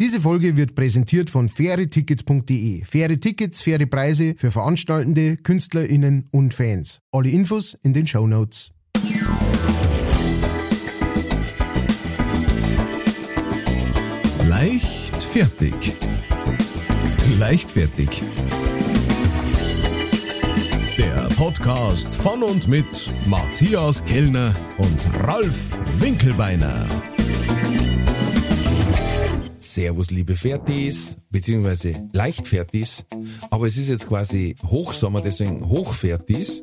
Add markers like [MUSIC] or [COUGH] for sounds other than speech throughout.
Diese Folge wird präsentiert von fairetickets.de. Faire Tickets, faire Preise für Veranstaltende, KünstlerInnen und Fans. Alle Infos in den Show Notes. Leicht fertig. Der Podcast von und mit Matthias Kellner und Ralf Winkelbeiner. Servus, liebe Fertis, beziehungsweise Leichtfertis. Aber es ist jetzt quasi Hochsommer, deswegen Hochfertis,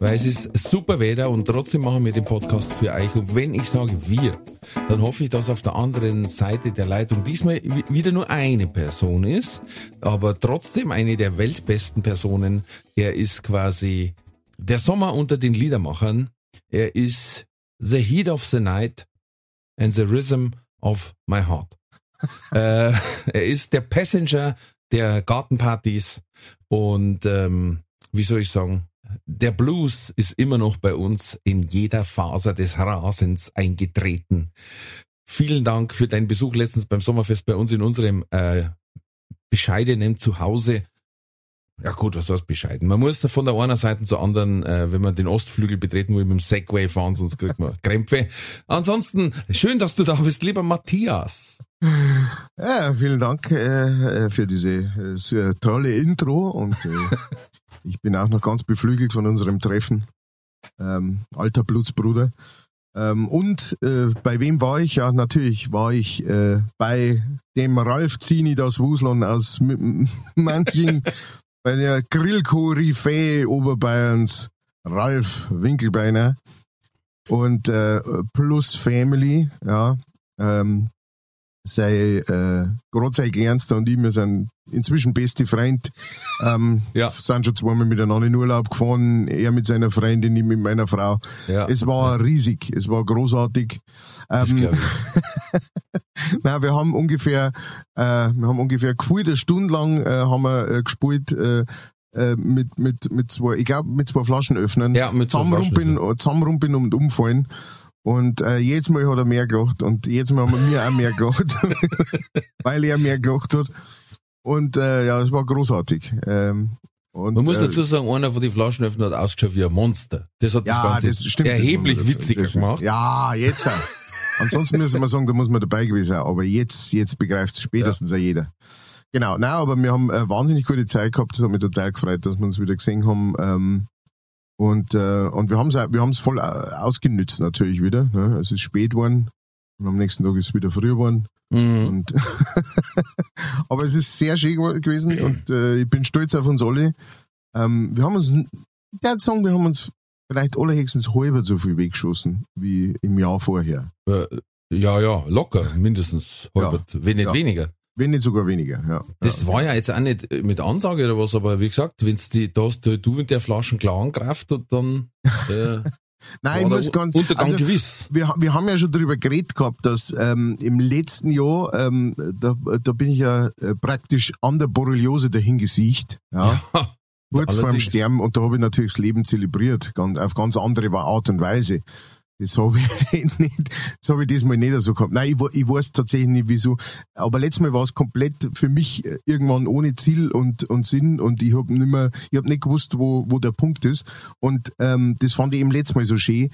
weil es ist super Wetter und trotzdem machen wir den Podcast für euch. Und wenn ich sage wir, dann hoffe ich, dass auf der anderen Seite der Leitung diesmal wieder nur eine Person ist, aber trotzdem eine der weltbesten Personen. Er ist quasi der Sommer unter den Liedermachern. Er ist the heat of the night and the rhythm of my heart. Äh, er ist der Passenger der Gartenpartys und ähm, wie soll ich sagen, der Blues ist immer noch bei uns in jeder Faser des Rasens eingetreten. Vielen Dank für deinen Besuch letztens beim Sommerfest bei uns in unserem äh, bescheidenen Zuhause. Ja gut, was heißt bescheiden? Man muss von der einen Seite zur anderen, äh, wenn man den Ostflügel betreten will, mit dem Segway fahren, sonst kriegt man Krämpfe. Ansonsten, schön, dass du da bist, lieber Matthias. Ja, vielen Dank äh, für diese äh, tolle Intro und äh, [LAUGHS] ich bin auch noch ganz beflügelt von unserem Treffen. Ähm, alter Blutsbruder. Ähm, und äh, bei wem war ich? Ja, natürlich war ich äh, bei dem Ralf Zini das Wuslon aus Manching [LAUGHS] bei der Grillkoryphäe Oberbayerns, Ralf Winkelbeiner und äh, plus Family, ja, ähm, sei äh, sei Kleinster und ich, wir sind inzwischen beste Freund, ähm, [LAUGHS] ja. sind schon zweimal miteinander in Urlaub gefahren, er mit seiner Freundin, ich mit meiner Frau. Ja. Es war riesig, es war großartig. Ähm, [LAUGHS] Na, wir haben ungefähr, äh, wir haben ungefähr gefühlt eine Stunde lang äh, haben wir äh, gespielt äh, äh, mit mit mit zwei, ich glaube mit zwei Flaschen öffnen, ja, mit zwei Flaschen. zusammenrumpeln und umfallen. Und äh, jedes Mal hat er mehr gelacht und jedes Mal haben wir auch mehr gelacht, [LAUGHS] weil er mehr gelacht hat. Und äh, ja, es war großartig. Ähm, und, Man muss äh, dazu sagen, einer von den Flaschenöffnern hat ausgeschaut wie ein Monster. Das hat ja, das Ganze das stimmt, erheblich das, witziger das gemacht. Ist, ja, jetzt. auch. Ansonsten müssen wir sagen, da muss man dabei gewesen sein. Aber jetzt, jetzt begreift es spätestens ja. jeder. Genau, nein, aber wir haben eine wahnsinnig gute Zeit gehabt. Das hat mich total gefreut, dass wir uns wieder gesehen haben. Ähm, und, äh, und wir haben es wir haben's voll ausgenützt natürlich wieder. Ne? Es ist spät geworden und am nächsten Tag ist es wieder früh geworden. Mhm. Und [LAUGHS] aber es ist sehr schön gewesen und äh, ich bin stolz auf uns alle. Ähm, wir haben uns, ich würde sagen, wir haben uns vielleicht allerhöchstens halber so viel weggeschossen wie im Jahr vorher. Äh, ja, ja, locker, mindestens halber, Ja. wenn nicht Ja. weniger. Wenn nicht sogar weniger, ja. Das ja. war ja jetzt auch nicht mit Ansage oder was, aber wie gesagt, wenn's die, da hast du, du mit der Flaschen klar angreift und dann [LAUGHS] äh, Nein, ich muss ganz, Untergang also, gewiss. wir, wir haben ja schon darüber geredet gehabt, dass ähm, im letzten Jahr, ähm, da, da bin ich ja äh, praktisch an der Borreliose dahingesiegt, ja, [LAUGHS] kurz vor dem. Sterben und da habe ich natürlich das Leben zelebriert, ganz, auf ganz andere Art und Weise. Das habe ich [LAUGHS] nicht, das habe ich diesmal nicht so gehabt. Nein, ich, ich weiß tatsächlich nicht wieso. Aber letztes Mal war es komplett für mich äh, irgendwann ohne Ziel und, und Sinn und ich habe nicht mehr, ich habe nicht gewusst, wo, wo der Punkt ist. Und ähm, das fand ich eben letztes Mal so schön,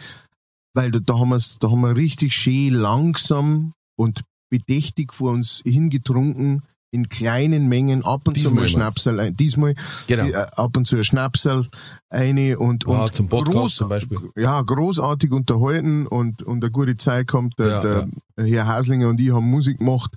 weil da, da haben wir's, da haben wir richtig schön langsam und bedächtig vor uns hingetrunken in kleinen Mengen, ab und zu Diesmal mal meinst du? Schnapsel, ein- diesmal Genau. äh, ab und zu ein Schnapsel eine und, Ja, und zum Podcast zum Beispiel. ja, großartig unterhalten und, und eine gute Zeit kommt. Der, Ja, der Herr Haslinger und ich haben Musik gemacht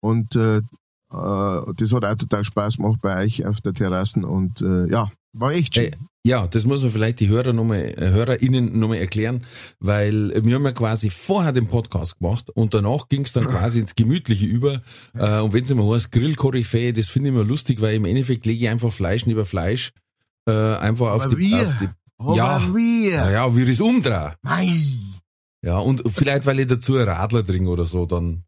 und äh, äh, das hat auch total Spaß gemacht bei euch auf der Terrassen und äh, ja, war echt schön. Hey, ja, das muss man vielleicht die Hörer noch mal, äh, HörerInnen nochmal erklären, weil äh, wir haben ja quasi vorher den Podcast gemacht und danach ging es dann quasi ins Gemütliche über. Äh, und wenn es immer heißt Grillkoryphäe, das finde ich immer lustig, weil im Endeffekt lege ich einfach Fleisch neben Fleisch äh, einfach auf Aber die, wir, auf die ja, wir, ja, ja, wie ich es umdrehe. Mei. Ja, und vielleicht, weil ich dazu einen Radler trinke oder so, dann,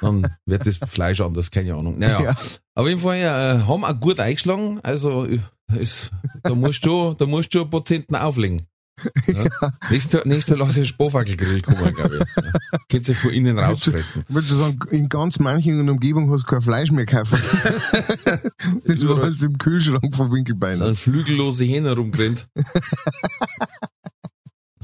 dann wird das Fleisch anders, keine Ahnung. Naja, Ja. auf jeden Fall äh, haben auch gut eingeschlagen, also ist, da musst du, da musst du ein paar Zenten auflegen. [LAUGHS] Ja. Nächstes nächste lasse ich einen Sparfackelgrill kommen, glaube ich. Ja. Könnt ihr von innen rausfressen. Ich würde sagen, in ganz manchen Umgebungen hast du kein Fleisch mehr kaufen. [LAUGHS] das war alles im Kühlschrank von Winkelbein. So ein flügellose Hähne rumgerannt. [LAUGHS]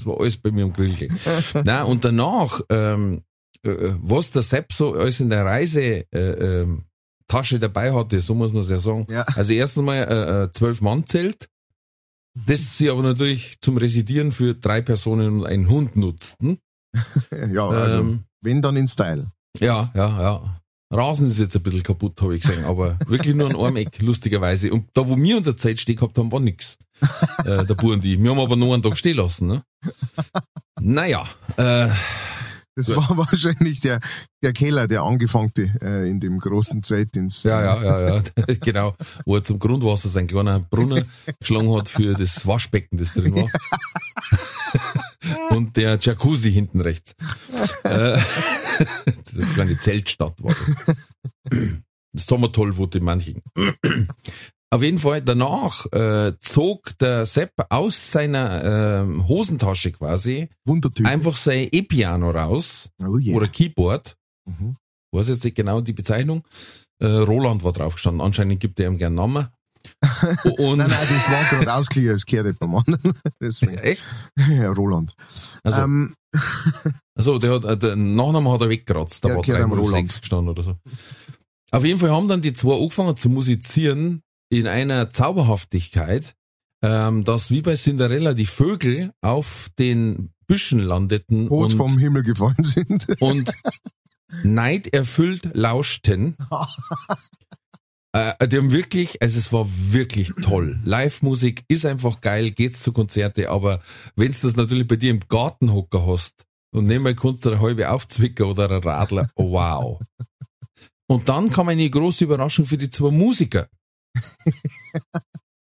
Das war alles bei mir am Grill. gelegen. [LAUGHS] Na und danach, ähm, äh, was der Sepp so alles in der Reise äh, ähm, Tasche dabei hatte, so muss man es ja sagen. Ja. Also erstens mal äh, äh, zwölf Mann Zelt, das sie aber natürlich zum Residieren für drei Personen und einen Hund nutzten. [LAUGHS] ja, also Ähm, wenn dann in Style. ja, ja, ja. Rasen ist jetzt ein bisschen kaputt, habe ich gesehen, aber wirklich nur ein Armeck, lustigerweise. Und da, wo wir unser Zeit stehen gehabt haben, war nix. [LAUGHS] Äh, der Bur und ich. Wir haben aber nur einen Tag stehen lassen. Ne? Naja, äh, Das Ja. war [LAUGHS] wahrscheinlich der, der Keller, der Angefangte äh, in dem großen Zeitdienst. ja, ja, ja, ja, [LAUGHS] genau. Wo er zum Grundwasser sein kleiner Brunnen geschlagen hat für das Waschbecken, das drin war. und der Jacuzzi hinten rechts. Äh, eine kleine Zeltstadt war [LAUGHS] das. Sommertollwut in manchen. Auf jeden Fall, danach äh, zog der Sepp aus seiner ähm, Hosentasche quasi Wundertyp. einfach sein E-Piano raus oh yeah. oder Keyboard. Mhm. weiß jetzt nicht genau die Bezeichnung. Äh, Roland war drauf gestanden. Anscheinend gibt er ihm gern Namen. [LAUGHS] Und Nein, nein, das war gerade ausgeliehen, es gehört nicht beim anderen. [LAUGHS] Deswegen. echt? Ja, Roland. Also, ähm, [LAUGHS] also der hat, den Nachnamen hat er weggekratzt. Da Ja, war gehört am 306 Roland. gestanden oder so. Auf jeden Fall haben dann die zwei angefangen zu musizieren in einer Zauberhaftigkeit, ähm, dass wie bei Cinderella die Vögel auf den Büschen landeten tot und, vom Himmel gefallen sind. und neiderfüllt lauschten. Äh, die haben wirklich, also es war wirklich toll. Live-Musik ist einfach geil, geht's zu Konzerte, aber wenn's das natürlich bei dir im Gartenhocker hast und nebenbei kannst du eine halbe aufzwicken oder ein Radler, oh, wow. Und dann kam eine große Überraschung für die zwei Musiker.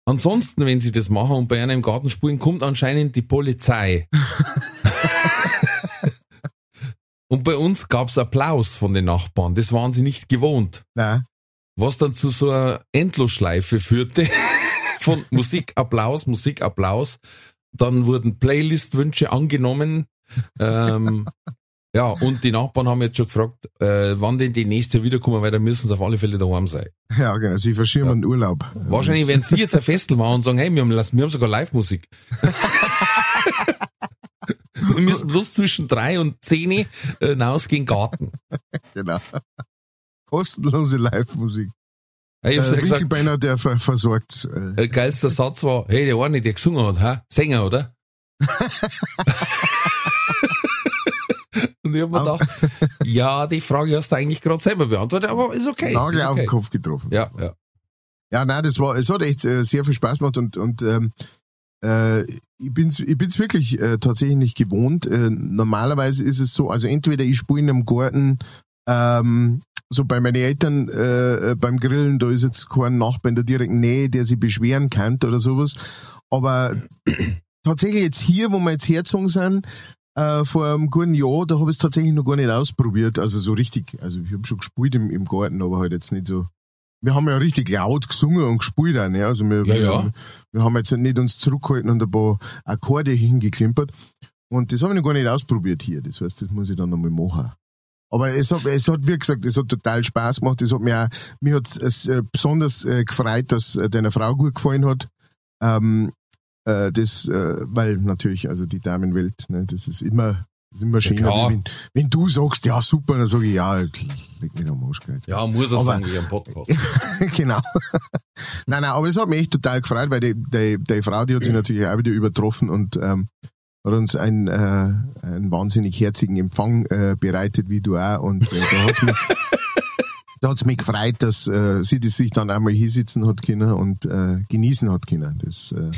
Ansonsten, wenn sie das machen und bei einer im Garten spielen, kommt anscheinend die Polizei. [LAUGHS] und bei uns gab's Applaus von den Nachbarn. Das waren sie nicht gewohnt Nein. Was dann zu so einer Endlosschleife führte [LAUGHS] von Musikapplaus, Musikapplaus. Dann wurden Playlist-Wünsche angenommen. Ähm, ja, und die Nachbarn haben jetzt schon gefragt, äh, wann denn die nächste wiederkommen, weil da müssen sie auf alle Fälle daheim sein. Ja, genau. Sie verschirmen Ja. den Urlaub. Wahrscheinlich, wenn sie jetzt ein Festel machen und sagen, hey, wir haben, wir haben sogar Live-Musik. [LAUGHS] wir müssen bloß zwischen drei und zehn äh, hinausgehen Garten. [LAUGHS] Genau. Kostenlose Live-Musik. Ich hab's ja Äh, gesagt, Winkelbeiner, der ver versorgt. Äh, Der geilste Satz war, hey, der eine, der gesungen hat, hä? Sänger, oder? [LAUGHS] Und ich hab mir gedacht, [LAUGHS] ja, die Frage hast du eigentlich gerade selber beantwortet, aber ist okay. Nagel ist auf okay. den Kopf getroffen. Ja, ja. Ja, nein, das war, es hat echt äh, sehr viel Spaß gemacht und, und ähm, äh, ich bin's, ich bin's wirklich äh, tatsächlich nicht gewohnt. Äh, normalerweise ist es so, also entweder ich spiele in einem Garten, ähm, so bei meinen Eltern äh, äh, beim Grillen, da ist jetzt kein Nachbar in der direkten Nähe, der sich beschweren kann oder sowas. Aber [CLEARS THROAT] tatsächlich jetzt hier, wo wir jetzt hergezogen sind, äh, vor einem guten Jahr, da habe ich es tatsächlich noch gar nicht ausprobiert. Also so richtig, also ich habe schon gespielt im, im Garten, aber halt jetzt nicht so. Wir haben ja richtig laut gesungen und gespielt auch, ne? Also wir, Ja, wir, ja. Haben, wir haben jetzt nicht uns zurückgehalten und ein paar Akkorde hingeklimpert. Und das habe ich noch gar nicht ausprobiert hier. Das heißt, das muss ich dann nochmal machen. Aber es hat, es hat, wie gesagt, es hat total Spaß gemacht. Es hat mir auch, mir hat es äh, besonders äh, gefreut, dass äh, deiner Frau gut gefallen hat. Ähm, äh, das, äh, weil natürlich, also die Damenwelt, ne, das ist immer, das ist immer schöner, klar. wenn, wenn du sagst, ja super, dann sage ich, ja, leg mich am Arsch. gell. Ja, muss er Aber- sagen, wie am Podcast. [LAUGHS] genau. [LAUGHS] nein, nein, aber es hat mich echt total gefreut, weil die, die, die Frau, die hat sich [CLEARS THROAT] natürlich auch wieder übertroffen und ähm, hat uns einen, äh, einen wahnsinnig herzigen Empfang äh, bereitet, wie du auch. Und äh, da hat's mich, [LAUGHS] da hat's mich gefreut, dass äh, sie das sich dann einmal hier sitzen hat können und äh, genießen hat können. Das, äh,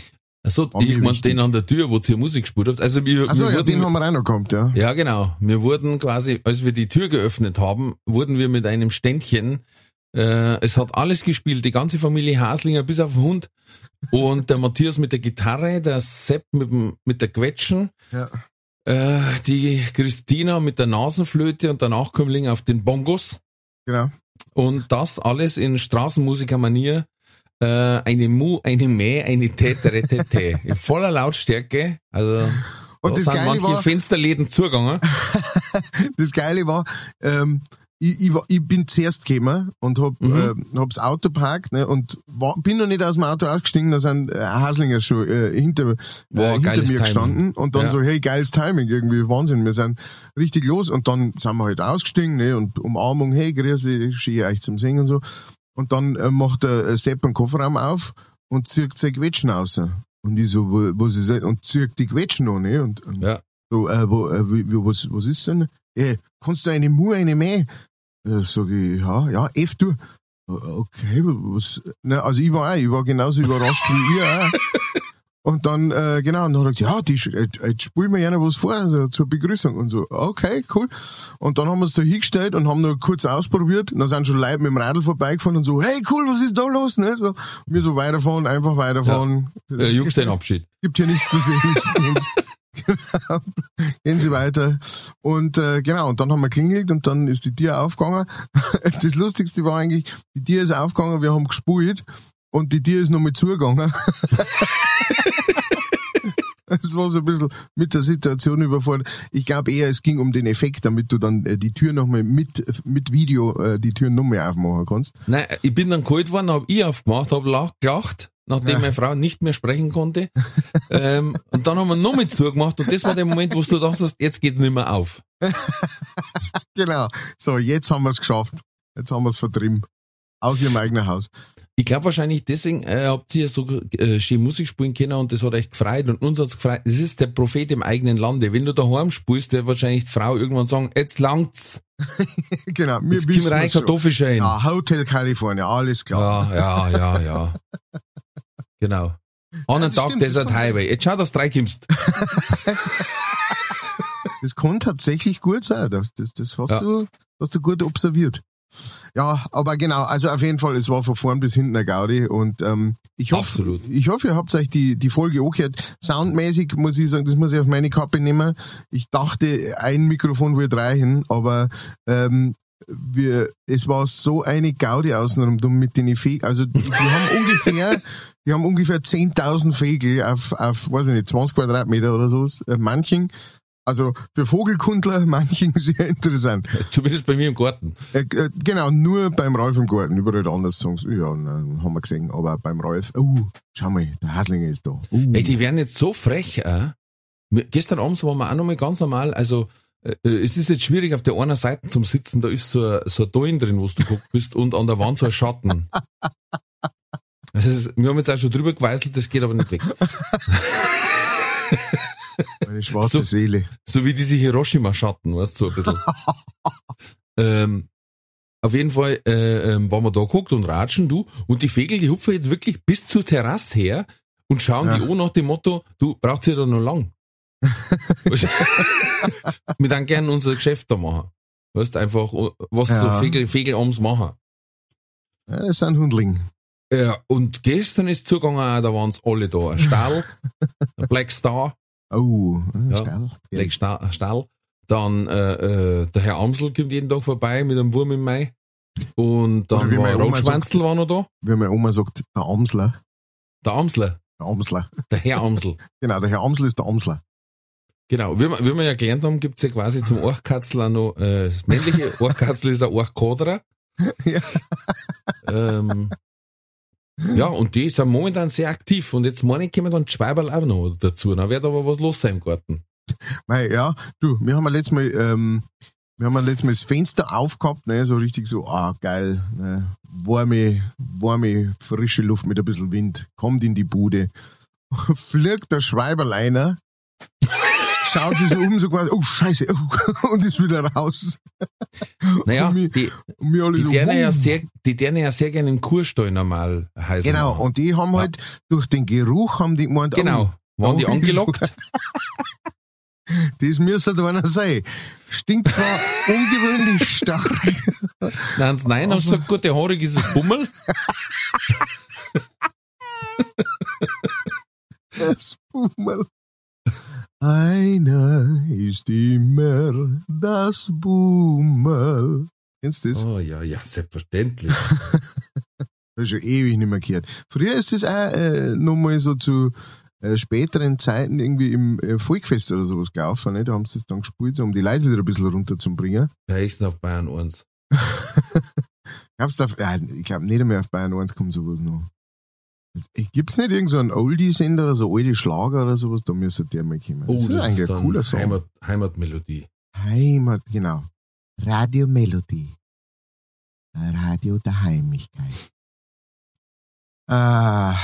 Also, mir ich mein, wichtig. den an der Tür, wo ihr Musik gespielt habt. Also, wir, achso, wir ja, wurden, den haben wir auch noch gehabt, ja. Ja, genau. Wir wurden quasi, als wir die Tür geöffnet haben, wurden wir mit einem Ständchen, äh, es hat alles gespielt, die ganze Familie Haslinger bis auf den Hund und der Matthias mit der Gitarre, der Sepp mit, dem, mit der Quetschen, Ja. äh, die Christina mit der Nasenflöte und der Nachkömmling auf den Bongos Genau. und das alles in Straßenmusikermanier äh, eine Mu, eine Mäh, eine Täteretete. In voller Lautstärke. Also Und da das sind Geile manche war- Fensterläden zugegangen. [LAUGHS] das Geile war, ähm, ich, ich, ich bin zuerst gekommen und hab, Mhm. äh, hab's Auto parkt ne, und war, bin noch nicht aus dem Auto ausgestiegen, da sind äh, Haslinger schon äh, hinter, Boah, äh, hinter geiles mir Timing. gestanden und dann Ja. so, hey, geiles Timing, irgendwie Wahnsinn, wir sind richtig los und dann sind wir halt ausgestiegen ne, und Umarmung, hey, grüß dich, schön euch zum Singen und so. Und dann äh, macht der Sepp einen Kofferraum auf und zieht seine Quetschen raus. Und ich so, wo, wo sie sagt, und zieht die Quetschen noch, ne? Und, und Ja. so, äh, wo, was, was ist denn? Äh, kannst du eine Mu, eine Mäh? Äh, sag ich, ja, ja, F du. Äh, Okay, was, ne, also ich war auch, ich war genauso überrascht wie ihr auch. Und dann, äh, genau, und dann hat er gesagt, ja, die, jetzt, jetzt spielen wir gerne was vor, also zur Begrüßung und so. Okay, cool. Und dann haben wir uns da hingestellt und haben nur kurz ausprobiert. Und dann sind schon Leute mit dem Radl vorbeigefahren und so, hey, cool, was ist da los? Ne? So, wir so weiterfahren, einfach weiterfahren. Äh, Jungsteinabschied. Gibt hier nichts zu sehen. [LAUGHS] [LAUGHS] Gehen Sie- weiter. Und äh, genau, und dann haben wir klingelt und dann ist die Tür aufgegangen. [LAUGHS] Das Lustigste war eigentlich, die Tür ist aufgegangen, wir haben gespult und die Tür ist nochmal zugegangen. [LAUGHS] Es war so ein bisschen mit der Situation überfordert. Ich glaube eher, es ging um den Effekt, damit du dann äh, die Tür nochmal mit, mit Video äh, die Tür nochmal aufmachen kannst. Nein, ich bin dann kalt worden, hab ich aufgemacht, hab lach- gelacht, nachdem Ja. meine Frau nicht mehr sprechen konnte. ähm, und dann haben wir noch mit zugemacht und das war der Moment, wo du dachtest, jetzt geht's nicht mehr auf. [LAUGHS] Genau. So, jetzt haben wir es geschafft. Jetzt haben wir es vertrieben. Aus ihrem eigenen Haus. Ich glaube wahrscheinlich deswegen äh, habt ihr so äh, schön Musik spielen können und das hat euch gefreut und uns hat's gefreut. Das ist der Prophet im eigenen Lande. Wenn du daheim spielst, wird wahrscheinlich die Frau irgendwann sagen, jetzt langt's. [LAUGHS] Genau, wir Jetzt wissen rein es. Kartoffelschein. Ja, Hotel California, alles klar. Ja, ja, ja, ja. [LAUGHS] Genau. [LAUGHS] An einem das Tag stimmt, das Desert. Highway. Jetzt schau, dass du reinkommst. [LAUGHS] [LAUGHS] Das kann tatsächlich gut sein. Das, das, das hast, Ja. du, hast du gut observiert. Ja, aber genau, also auf jeden Fall, es war von vorn bis hinten eine Gaudi und ähm, ich hoffe, ich hoffe, ihr habt euch die, die Folge angehört. Soundmäßig muss ich sagen, das muss ich auf meine Kappe nehmen. Ich dachte, ein Mikrofon wird reichen, aber ähm, wir, es war so eine Gaudi außenrum mit den Fegel. Also die, die haben [LAUGHS] ungefähr, die haben ungefähr 10.000 Fegel auf, auf, weiß ich nicht, 20 Quadratmeter oder so. Äh, Manchen. Also für Vogelkundler [LAUGHS] manchen sehr interessant. Zumindest bei mir im Garten. Äh, äh, genau, nur beim Ralf im Garten. Überall anders sagen sie, ja, na, haben wir gesehen. Aber beim Ralf, uh, schau mal, der Haslinger ist da. Uh. Ey, die werden jetzt so frech, äh. Gestern abends waren wir auch nochmal ganz normal, also äh, es ist jetzt schwierig auf der einen Seite zum Sitzen, da ist so, ein- so ein Dollen drin, wo du geguckt bist und an der Wand so ein Schatten. [LAUGHS] Das ist, wir haben jetzt auch schon drüber geweißelt, das geht aber nicht weg. [LAUGHS] Meine schwarze So- Seele. So wie diese Hiroshima-Schatten, weißt du, so ein bisschen. [LAUGHS] ähm, auf jeden Fall äh, ähm, waren wir da geguckt und ratschen, du, und die Vögel, die hupfen jetzt wirklich bis zur Terrasse her und schauen Ja. die an nach dem Motto, du brauchst ja da noch lang. [LAUGHS] Wir dann gerne unser Geschäft da machen. Weißt einfach, was Ja. so Vögel, Vögel abends machen. Ja, das sind Hundling. Ja, und gestern ist zugegangen, auch, da waren alle da. Ein Stall, [LAUGHS] ein Black Star, Oh, Ja. schnell. Black Sta- Stall. Dann äh, äh, der Herr Amsel kommt jeden Tag vorbei mit einem Wurm im Mai. Und Oder dann wie war Rotschwanzel war noch da. Wie meine Oma sagt, der Amsler. Der Amsler, Der Amsler. der Herr Amsel. [LAUGHS] Genau, der Herr Amsel ist der Amsler. Genau, wie wir, wie wir ja gelernt haben, gibt's ja quasi zum Orchkatzel auch noch, äh, das männliche [LAUGHS] Orchkatzel ist ein Orchkoderer. Ja. Ähm, ja, und die sind momentan sehr aktiv. Und jetzt morgen kommen dann die Schweiberl auch noch dazu. Dann wird aber was los sein im Garten. Mei, ja, du, wir haben ja letztes Mal, ähm, wir haben ja letztes Mal das Fenster aufgehabt, ne, so richtig so, ah, geil, ne, warme, warme, frische Luft mit ein bisschen Wind, kommt in die Bude, [LAUGHS] fliegt der Schweiberleiner, schaut sich so um, so quasi, oh, scheiße, oh, [LAUGHS] und ist wieder raus. Naja, wir- die, die so, deren ja sehr, die deren ja sehr gerne im Kurstall normal heißen. Genau, und die haben Ja. halt, durch den Geruch haben die gemeint, Genau. Waren die Oh, angelockt? oh, [LAUGHS] das müsste da einer sein. Stinkt zwar [LAUGHS] ungewöhnlich stark, Nein, nein, hast du gesagt, gut, der haarig ist das Bummel. das Bummel. Einer ist immer das Bummel. Kennst du das? Oh ja, ja, selbstverständlich. Da [LAUGHS] Das ist schon ewig nicht mehr gehört. Früher ist das auch äh, nochmal so zu äh, späteren Zeiten irgendwie im äh, Volkfest oder sowas gelaufen. Ne? Da haben sie das dann gespielt, so, um die Leute wieder ein bisschen runterzubringen. Ist denn auf Bayern 1? [LAUGHS] Glaubst du, auf, ja, ich glaube nicht mehr auf Bayern 1 kommt sowas noch. Gibt es nicht irgend so Oldie-Sender oder so alte Schlager oder sowas? Da müsste der mal kommen. Oh, das, ist eigentlich ein cooler Song. Heimat, Heimatmelodie. Heimat, genau. Radio Melodie. Radio der Heimlichkeit. Äh, [LAUGHS] ja,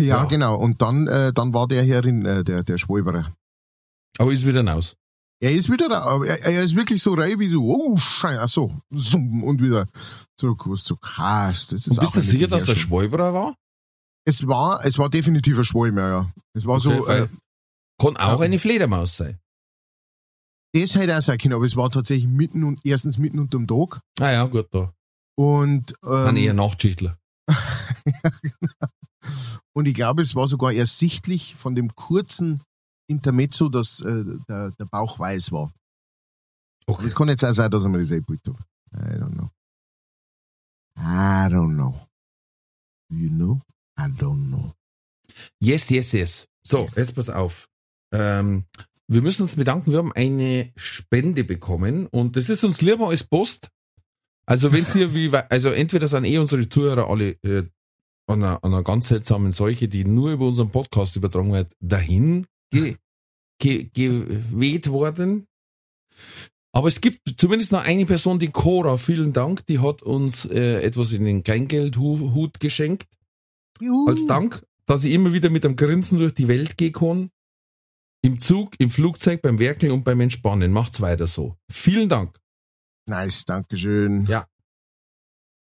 Ja. genau. Und dann, äh, dann war der Herrin, äh, der, der Schwalberer. Aber ist wieder raus. Er ist wieder da, aber er, er ist wirklich so rein wie so, oh, Scheiße, so, und wieder zurück, was so krass. Das ist Und bist du sicher, dass der. Schwalberer war? Es war, es war definitiv ein Schwalmer, ja. Es war so, Okay, äh, Kann auch ja. eine Fledermaus sein. das hätte auch sein können, aber es war tatsächlich mitten und, erstens mitten unterm Tag. Ah ja, gut, da. Und, Dann eher ähm, Nachtschichtler. [LAUGHS] und ich glaube, es war sogar ersichtlich von dem kurzen Intermezzo, dass äh, der, der Bauch weiß war. Okay. Es kann jetzt auch sein, dass er mir das eingebildet hat. I don't know. I don't know. You know? I don't know. Yes, yes, yes. So, Yes. jetzt pass auf. Ähm, wir müssen uns bedanken, wir haben eine Spende bekommen und das ist uns lieber als Post. Also wenn ihr [LAUGHS] wie, also entweder sind eh unsere Zuhörer alle äh, an, einer, an einer ganz seltsamen Seuche, die nur über unseren Podcast übertragen wird, dahin ge, [LAUGHS] ge, geweht worden. Aber es gibt zumindest noch eine Person, die Cora, vielen Dank, die hat uns äh, etwas in den Kleingeldhut geschenkt als Dank, dass ich immer wieder mit einem Grinsen durch die Welt gehen kann. Im Zug, im Flugzeug, beim Werkeln und beim Entspannen. Macht's weiter so. Vielen Dank. Nice, Dankeschön. Ja.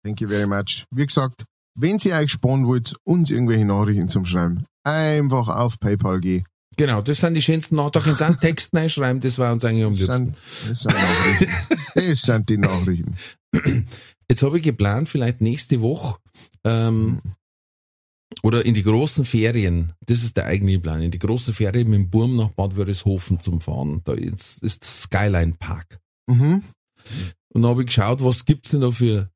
Thank you very much. Wie gesagt, wenn Sie euch sparen wollt, uns irgendwelche Nachrichten zum Schreiben, einfach auf PayPal gehen. Genau, das sind die schönsten Nachrichten. Da können [LAUGHS] Text reinschreiben, das war uns eigentlich am Das liebsten. sind, das sind Nachrichten. das sind die Nachrichten. [CLEARS THROAT] Jetzt habe ich geplant, vielleicht nächste Woche ähm, oder in die großen Ferien, das ist der eigentliche Plan, in die großen Ferien mit dem Burm nach Bad Wörishofen zum Fahren. Da ist, ist Skyline Park. Mhm. Und da habe ich geschaut, was gibt's denn da für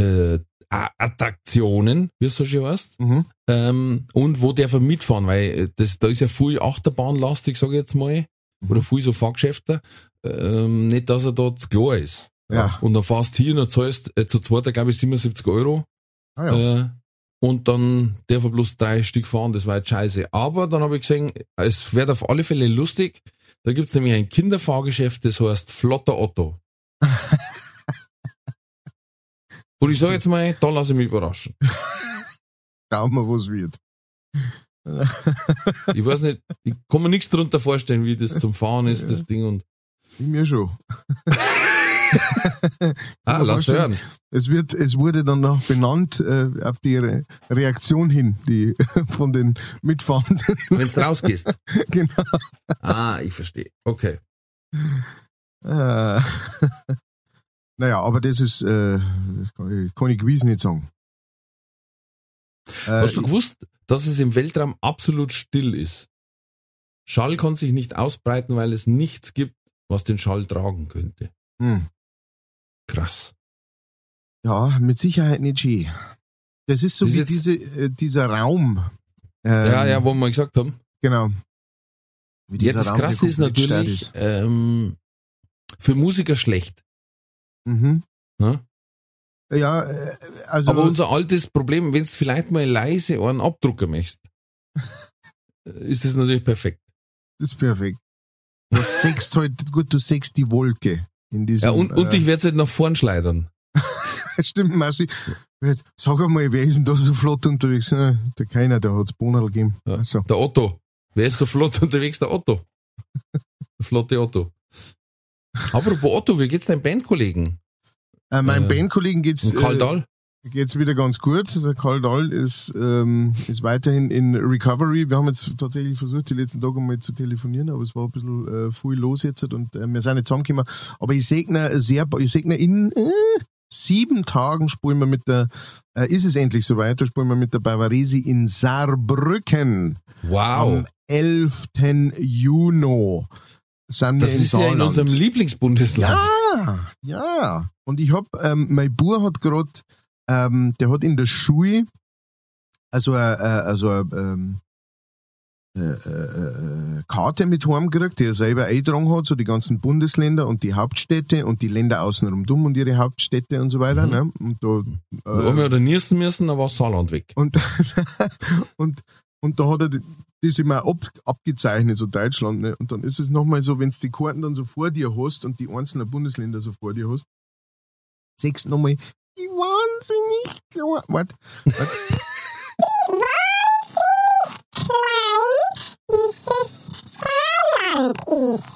äh, Attraktionen, wie es so schön heißt. Mhm. Ähm, und wo darf er mitfahren, weil äh, das, da ist ja viel Achterbahnlastig, sage ich jetzt mal, oder viel so Fahrgeschäfte. Ähm, nicht, dass er da zu klar ist. Ja. Und dann fährst du hier und dann zahlst äh, zu zweit, glaube ich, 77 Euro. Ah, ja. Äh, und dann darf er bloß drei Stück fahren, das war jetzt scheiße. Aber dann habe ich gesehen, es wird auf alle Fälle lustig. Da gibt's nämlich ein Kinderfahrgeschäft, das heißt Flotter Otto. [LAUGHS] und ich sage jetzt mal, da lasse ich mich überraschen. [LAUGHS] Schauen wir, was wird. [LAUGHS] Ich weiß nicht, ich kann mir nichts darunter vorstellen, wie das zum Fahren ist, das Ding. Und Ich mir schon. [LAUGHS] ah, lass hören. Es wird, es wurde dann noch benannt äh, auf die Re Reaktion hin, die [LAUGHS] von den Mitfahrenden. Wenn du rausgehst. [LAUGHS] genau. Ah, ich verstehe. Okay. Äh, naja, aber das ist, äh, das kann ich, kann ich gewiss nicht sagen. Äh, Hast du gewusst, dass es im Weltraum absolut still ist? Schall kann sich nicht ausbreiten, weil es nichts gibt, was den Schall tragen könnte. hm, Krass. ja, mit Sicherheit nicht schön. Das ist so Ist wie diese, äh, dieser Raum. Ähm, ja, ja, wo wir mal gesagt haben. Genau. Ja, das Raum, Krasse ist natürlich ähm, für Musiker schlecht. Mhm. Ne? Ja, äh, also. Aber unser altes Problem, wenn du vielleicht mal leise einen Abdrucker möchtest, [LAUGHS] ist das natürlich perfekt. Das ist perfekt. Du sechst halt, gut, du sechst die Wolke in diesem. Ja, und, und äh, ich werde es halt nach vorn schleudern. [LAUGHS] Stimmt. Jetzt, Sag einmal, wer ist denn da so flott unterwegs? Der keiner, der hat's Bonal gegeben. Ja. Also, Der Otto. Wer ist so flott [LAUGHS] unterwegs? Der Otto. Der flotte Otto. Apropos Otto, wie geht's deinem Bandkollegen? äh, meinem Äh, Bandkollegen geht's, Karl Dahl? Geht's wieder ganz gut. Der Karl Dahl ist, ähm, ist weiterhin in Recovery. Wir haben jetzt tatsächlich versucht, die letzten Tage mal zu telefonieren, aber es war ein bisschen äh, viel los jetzt und äh, wir sind nicht zusammengekommen. Aber ich segne sehr, ich segne in äh, sieben Tagen spielen wir mit der, äh, ist es endlich soweit, da spielen wir mit der Bavaresi in Saarbrücken. Wow. Am 11. Juni sind wir Das in ist ja in Saarland. unserem Lieblingsbundesland. Ja, ja. Und ich hab, ähm, mein Bub hat gerade, ähm, der hat in der Schule also, äh, also ähm, äh, äh, Karte mit heimgekriegt, die er selber eingetragen hat, so die ganzen Bundesländer und die Hauptstädte und die Länder außenrum dumm und ihre Hauptstädte und so weiter. Mhm. Ne? Und da, Da haben wir oder niesen müssen, dann war Saarland weg. und, [LAUGHS] und, und da hat er das immer ab, abgezeichnet, so Deutschland. Ne? Und dann ist es nochmal so, wenn du die Karten dann so vor dir hast und die einzelnen Bundesländer so vor dir hast, sechs nochmal, die wahnsinnig klar. Warte, warte. [LAUGHS]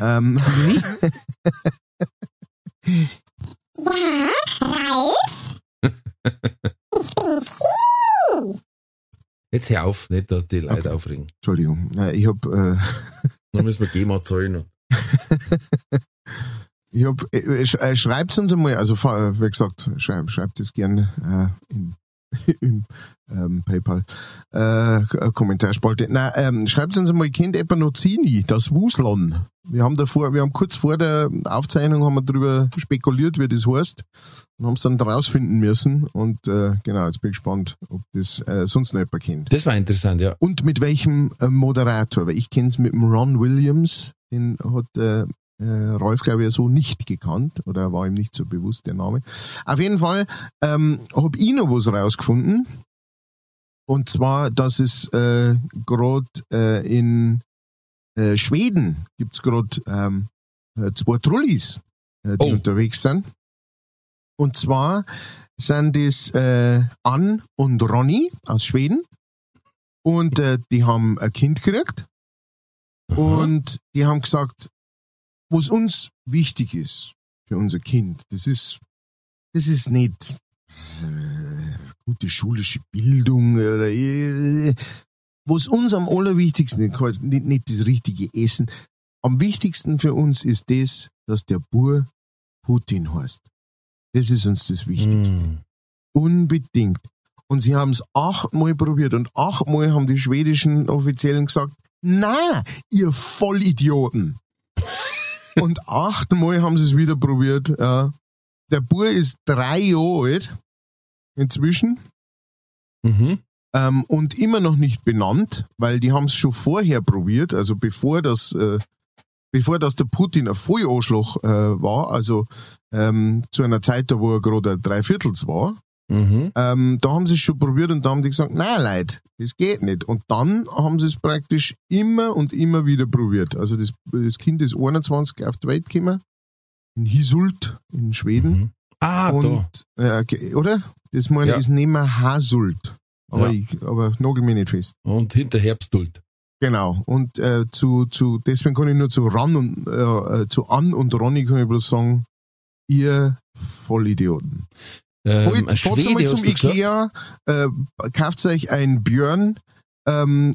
Ähm, [LAUGHS] Jetzt hör auf, nicht, dass die Leute Okay. aufregen. Entschuldigung, Nein, ich hab, äh, Dann müssen wir GEMA zahlen. [LAUGHS] ich hab, äh, sch, äh, schreibt uns einmal, also äh, wie gesagt, schreibt, schreibt es gerne äh, in, [LAUGHS] in ähm, PayPal äh, Kommentarspalte. Nein, ähm, schreibt uns einmal, kennt jemand noch Zini, das Wuslon? Wir haben davor, wir haben kurz vor der Aufzeichnung haben wir darüber spekuliert, wie das heißt und haben es dann rausfinden müssen und äh, genau, jetzt bin ich gespannt, ob das äh, sonst noch jemand kennt. Das war interessant, ja. Und mit welchem äh, Moderator? Weil ich kenne es mit dem Ron Williams, den hat äh, äh, Rolf, glaube ich, so nicht gekannt oder war ihm nicht so bewusst der Name. Auf jeden Fall ähm, habe ich noch was rausgefunden. Und zwar, dass es äh, gerade äh, in äh, Schweden gibt's gerade ähm, äh, zwei Trullis, äh, die Oh. unterwegs sind. Und zwar sind das äh, Ann und Ronny aus Schweden. Und äh, die haben ein Kind gekriegt. Und die haben gesagt, was uns wichtig ist für unser Kind, das ist, das ist nicht äh, gute schulische Bildung oder äh, was uns am allerwichtigsten ist, nicht, nicht das richtige Essen. Am wichtigsten für uns ist das, dass der Bur Putin heißt. Das ist uns das Wichtigste. Mm. Unbedingt. Und sie haben es achtmal probiert und achtmal haben die schwedischen Offiziellen gesagt, na, ihr Vollidioten. Und achtmal haben sie es wieder probiert. Ja. Der Bur ist drei Jahre alt inzwischen Mhm. ähm, und immer noch nicht benannt, weil die haben es schon vorher probiert, also bevor das, äh, bevor das der Putin ein Vollanschlag äh, war, also ähm, zu einer Zeit, da wo er gerade ein Dreiviertels war, Mhm. ähm, da haben sie es schon probiert und da haben die gesagt, nein, Leute, das geht nicht. Und dann haben sie es praktisch immer und immer wieder probiert. Also das, das Kind ist 21 auf die Welt gekommen, in Hisult in Schweden. Mhm. Ah, da. und, äh, ge- oder? Das meine Ja. ist nicht mehr Hasult. Aber, Ja. ich, aber nagel mich nicht fest. Und hinter Herbstduld. Genau. Und äh, zu, zu, deswegen kann ich nur zu Ran und äh, äh, zu An und Ronny kann ich bloß sagen, ihr Vollidioten. Ähm, Schwede, zum? Ikea, äh, kauft euch ein Björn ähm,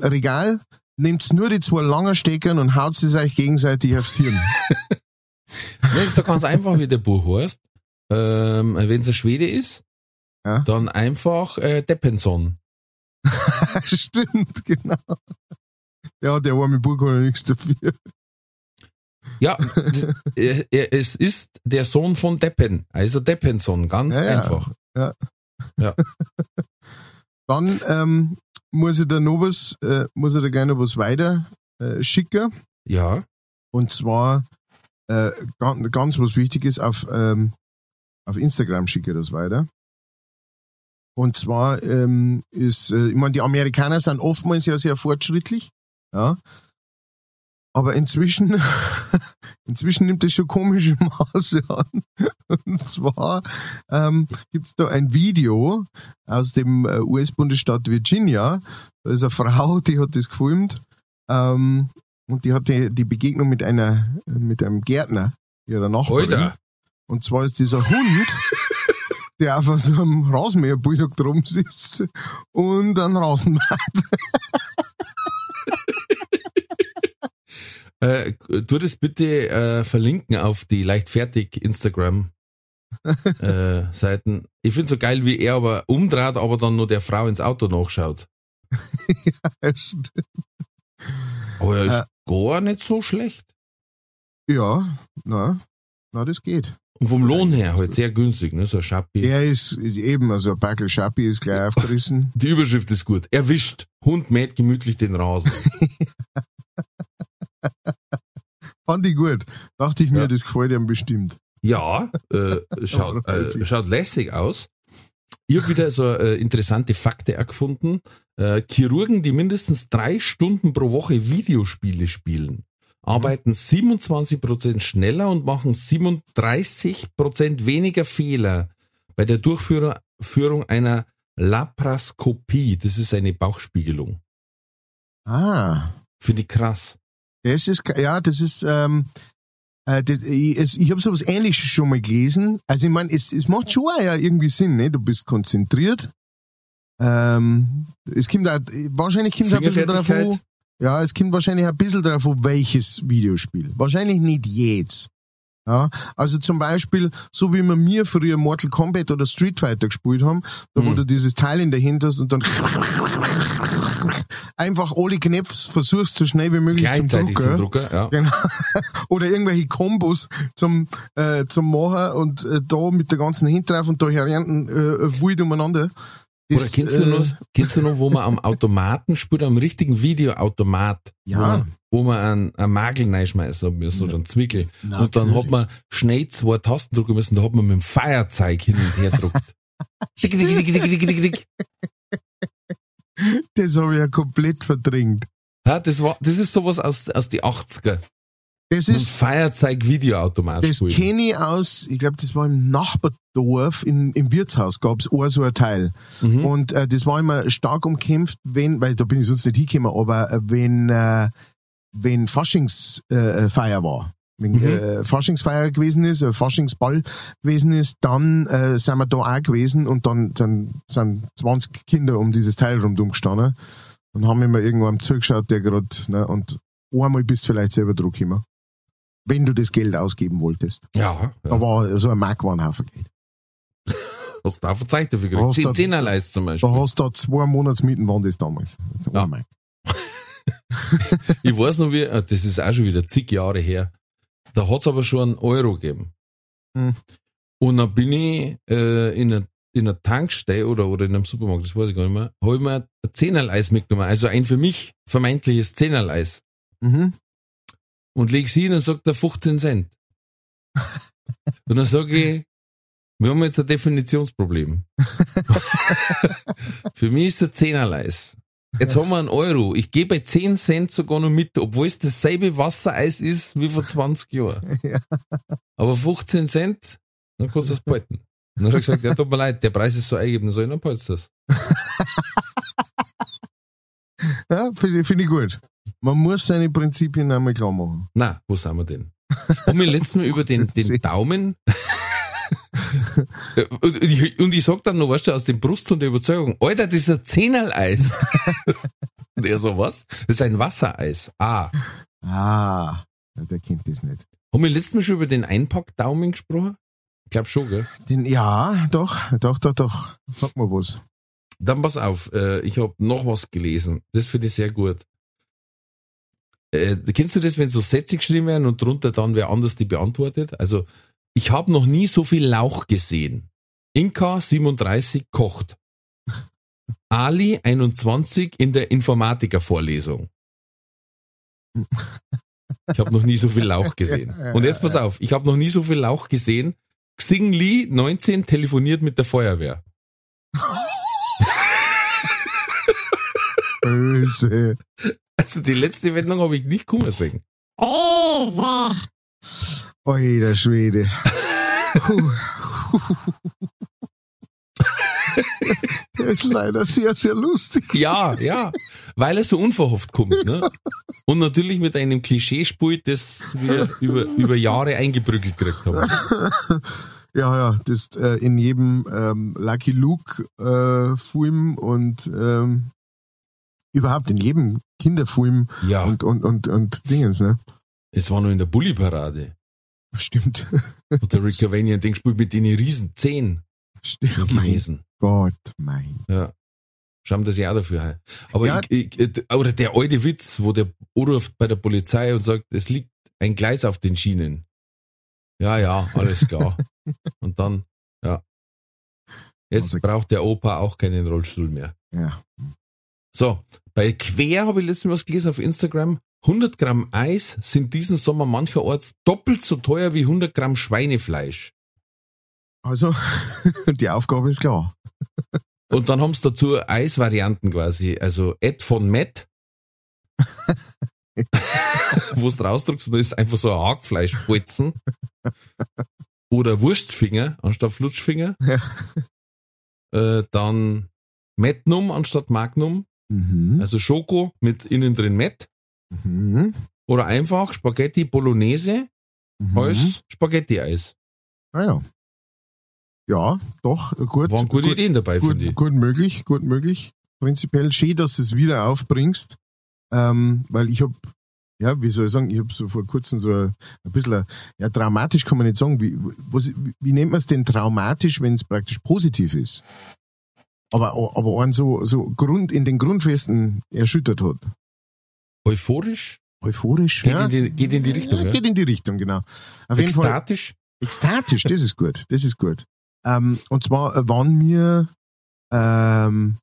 nehmt nur die zwei langen Steckern und haut es euch gegenseitig aufs Hirn. Das ist doch ganz einfach, wie der Buch heißt. Ähm, Wenn es ein Schwede ist, Ja. dann einfach äh, Deppenson. [LAUGHS] Stimmt, genau. Ja, der arme Bub kann ja nichts dafür. Ja, es ist der Sohn von Deppen, also Deppenson, ganz Ja, ja. einfach. [LAUGHS] Dann ähm, muss ich da noch was, äh, muss ich da gerne was weiter äh, schicken. Ja, Und zwar äh, ganz, ganz was Wichtiges auf, ähm, auf Instagram schicke ich das weiter. Und zwar ähm, ist, äh, ich meine, die Amerikaner sind oftmals ja sehr fortschrittlich, ja. Aber inzwischen, [LAUGHS] inzwischen nimmt es schon komische Maße an. Und zwar ähm, gibt es da ein Video aus dem äh, US-Bundesstaat Virginia. Da ist eine Frau, die hat das gefilmt. Ähm, und die hatte die Begegnung mit einer, mit einem Gärtner, ihrer Nachbarin. Alter. Und zwar ist dieser Hund, der auf so einem Rasenmäher-Bulldog drum sitzt und einen Rasen macht. Äh, tu das bitte äh, verlinken auf die leichtfertig Instagram [LAUGHS] äh, Seiten. Ich finde so geil, wie er aber umdreht, aber dann nur der Frau ins Auto nachschaut. Aber er ist gar nicht so schlecht. ja, na, na, das geht. Und vom Lohn her halt sehr günstig, ne? So ein Schappi. Der ist eben, also ein Backel Schappi ist gleich [LAUGHS] aufgerissen. Die Überschrift ist gut. Erwischt. Hund mäht gemütlich den Rasen. [LAUGHS] [LAUGHS] Fand ich gut. Dachte ich mir, Ja. das gefällt ihm bestimmt. Ja, äh, [LAUGHS] schaut, äh, schaut lässig aus. Ich habe wieder so äh, interessante Fakte auch gefunden. Äh, Chirurgen, die mindestens drei Stunden pro Woche Videospiele spielen, arbeiten 27% schneller und machen 37% weniger Fehler bei der Durchführung Führung einer Laparoskopie. Das ist eine Bauchspiegelung. Ah. Finde ich krass. Das ist, ja, das ist, ähm, äh, das, ich, ich habe sowas ähnliches schon mal gelesen. Also ich meine, es, es macht schon auch ja irgendwie Sinn, ne? Du bist konzentriert. Ähm, es kommt auch, wahrscheinlich kommt es ein bisschen drauf an, ja, es kommt wahrscheinlich ein bisschen drauf an, welches Videospiel. Wahrscheinlich nicht jedes. Ja, also zum Beispiel, so wie wir mir früher Mortal Kombat oder Street Fighter gespielt haben, da wo Mhm. du dieses Teil in der Hand hast und dann einfach alle Knöpfe versuchst, so schnell wie möglich zum Drucken. zum Drucker, ja. Genau. Oder irgendwelche Kombos zum, äh, zum Machen und äh, da mit der ganzen Hand drauf und da herrenten äh, wild umeinander. Oder Das, kennst du, äh, noch, kennst du noch, wo man am Automaten spielt, am richtigen Videoautomat, Ja. Wo man, einen, einen Magel reinschmeißen müssen oder einen Zwickel. Und dann Natürlich. hat man schnell zwei Tasten drücken müssen, da hat man mit dem Feuerzeug hin und her gedruckt. [LAUGHS] Dick, dick, dick, dick, dick, dick, dick. Das habe ich ja komplett verdrängt. Ja, das war, das ist sowas aus, aus die 80er. Das ist, Feuerzeug Videoautomat das kenne ich aus, ich glaube, das war im Nachbardorf, in, im Wirtshaus gab's auch so ein Teil. Mhm. Und äh, das war immer stark umkämpft, wenn, weil da bin ich sonst nicht hingekommen, aber äh, wenn, äh, wenn Faschingsfeier äh, Feier war. Wenn Mhm. äh, Faschingsfeier gewesen ist, äh, Faschingsball gewesen ist, dann äh, sind wir da auch gewesen und dann sind, sind 20 Kinder um dieses Teil rundum gestanden und haben immer irgendwann zugeschaut, der gerade, ne, und einmal bist du vielleicht selber drauf gekommen. Wenn du das Geld ausgeben wolltest. ja, ja. war so ein Markwarenhaufen Geld. Hast du da Zeit dafür Da gekriegt? hast du- Zehn Zehnerleist zum Beispiel. Da hast du da zwei Monatsmieten waren das damals. Ja. Oh mein. [LAUGHS] Ich weiß noch wie, äh, das ist auch schon wieder zig Jahre her. Da hat's aber schon einen Euro gegeben. Hm. Und dann bin ich äh, in einer in einer Tankstelle oder, oder in einem Supermarkt, das weiß ich gar nicht mehr, habe ich mir ein Zehnerleis mitgenommen, also ein für mich vermeintliches Zehnerleis. Mhm. Und leg's hin und sagt er 15 Cent. [LAUGHS] und dann sage ich, wir haben jetzt ein Definitionsproblem. [LAUGHS] für mich ist der Zehnerleis. Jetzt haben wir einen Euro. Ich gehe bei 10 Cent sogar noch mit, obwohl es dasselbe Wassereis ist wie vor 20 Jahren. [LAUGHS] Ja. Aber 15 Cent, dann kannst du das behalten. Und dann hat er gesagt, ja, tut mir leid, der Preis ist so eingegeben, dann soll ich dann behaltst du das. [LAUGHS] Ja, finde ich- finde ich gut. Man muss seine Prinzipien einmal klar machen. Na, wo sind wir denn? Haben wir letztes Mal [LAUGHS] über den, den Daumen. Und, ich, und ich sag dann noch, weißt du, aus dem Brust und der Überzeugung, Alter, das ist ein Zehnerleis. [LAUGHS] und er so, was? Das ist ein Wassereis. Ah. Ah, der kennt das nicht. Haben wir letztes Mal schon über den Einpackdaumen gesprochen? Ich glaube schon, gell? Den, ja, doch, doch, doch, doch. Sag mal was. Dann pass auf, äh, ich habe noch was gelesen. Das finde ich sehr gut. Äh, kennst du das, wenn so Sätze geschrieben werden und drunter dann wer anders die beantwortet? Also, ich habe noch nie so viel Lauch gesehen. Inka 37 kocht. Ali 21 in der Informatikervorlesung. Ich habe noch nie so viel Lauch gesehen. [LAUGHS] Und jetzt pass auf, ich habe noch nie so viel Lauch gesehen. Xing Li 19 telefoniert mit der Feuerwehr. [LAUGHS] Böse. Also die letzte Wendung habe ich nicht kommen sehen. Oi, der Schwede. [LAUGHS] Der ist leider sehr, sehr lustig. Ja, ja, weil er so unverhofft kommt. Ne? Und natürlich mit einem Klischee spielt, das wir über, über Jahre eingebrückelt gekriegt haben. [LAUGHS] Ja, ja, das äh, in jedem ähm, Lucky Luke äh, Film und ähm, überhaupt in jedem Kinderfilm Ja, und, und, und, und Dingens, ne? es war nur in der Bulli-Parade. Stimmt. Und der Rick Cavanian Ding spielt mit den riesen Zehen Stimmt. Mein gewesen. Gott, mein. Ja. Schauen das ja dafür ein. Aber Ja. ich, ich, oder der alte Witz, wo der anruft bei der Polizei und sagt, es liegt ein Gleis auf den Schienen. Ja, ja, alles klar. [LAUGHS] Und dann, ja. Jetzt Also- braucht der Opa auch keinen Rollstuhl mehr. Ja. So, bei Quer habe ich letztens was gelesen auf Instagram. 100 Gramm Eis sind diesen Sommer mancherorts doppelt so teuer wie 100 Gramm Schweinefleisch. Also, [LAUGHS] die Aufgabe ist klar. Und dann haben sie dazu Eisvarianten quasi. Also Ed von Matt. [LAUGHS] Wo du drausdrückst, da ist einfach so ein Hackfleischbolzen. Oder Wurstfinger anstatt Flutschfinger. Ja. Äh, dann Magnum anstatt Magnum. Mhm. Also Schoko mit innen drin Met. Mhm. Oder einfach Spaghetti Bolognese Mhm. als Spaghetti-Eis. Ah ja. Ja, doch, gut. Waren gute gut, Ideen dabei, finde ich. gut möglich, gut möglich. Prinzipiell schön, dass du es wieder aufbringst, ähm, weil ich habe, ja, wie soll ich sagen, ich habe so vor kurzem so ein, ein bisschen, ja, traumatisch kann man nicht sagen. Wie, was, wie nennt man es denn traumatisch, wenn es praktisch positiv ist? Aber, aber einen so, so Grund, in den Grundfesten erschüttert hat. Euphorisch? Euphorisch, Geht, ja. in, die, geht in die Richtung, ja, ja? Geht in die Richtung, genau. Auf jeden Fall. Ekstatisch? Ekstatisch, das ist gut, das ist gut. Ähm, und zwar äh, waren wir, ähm,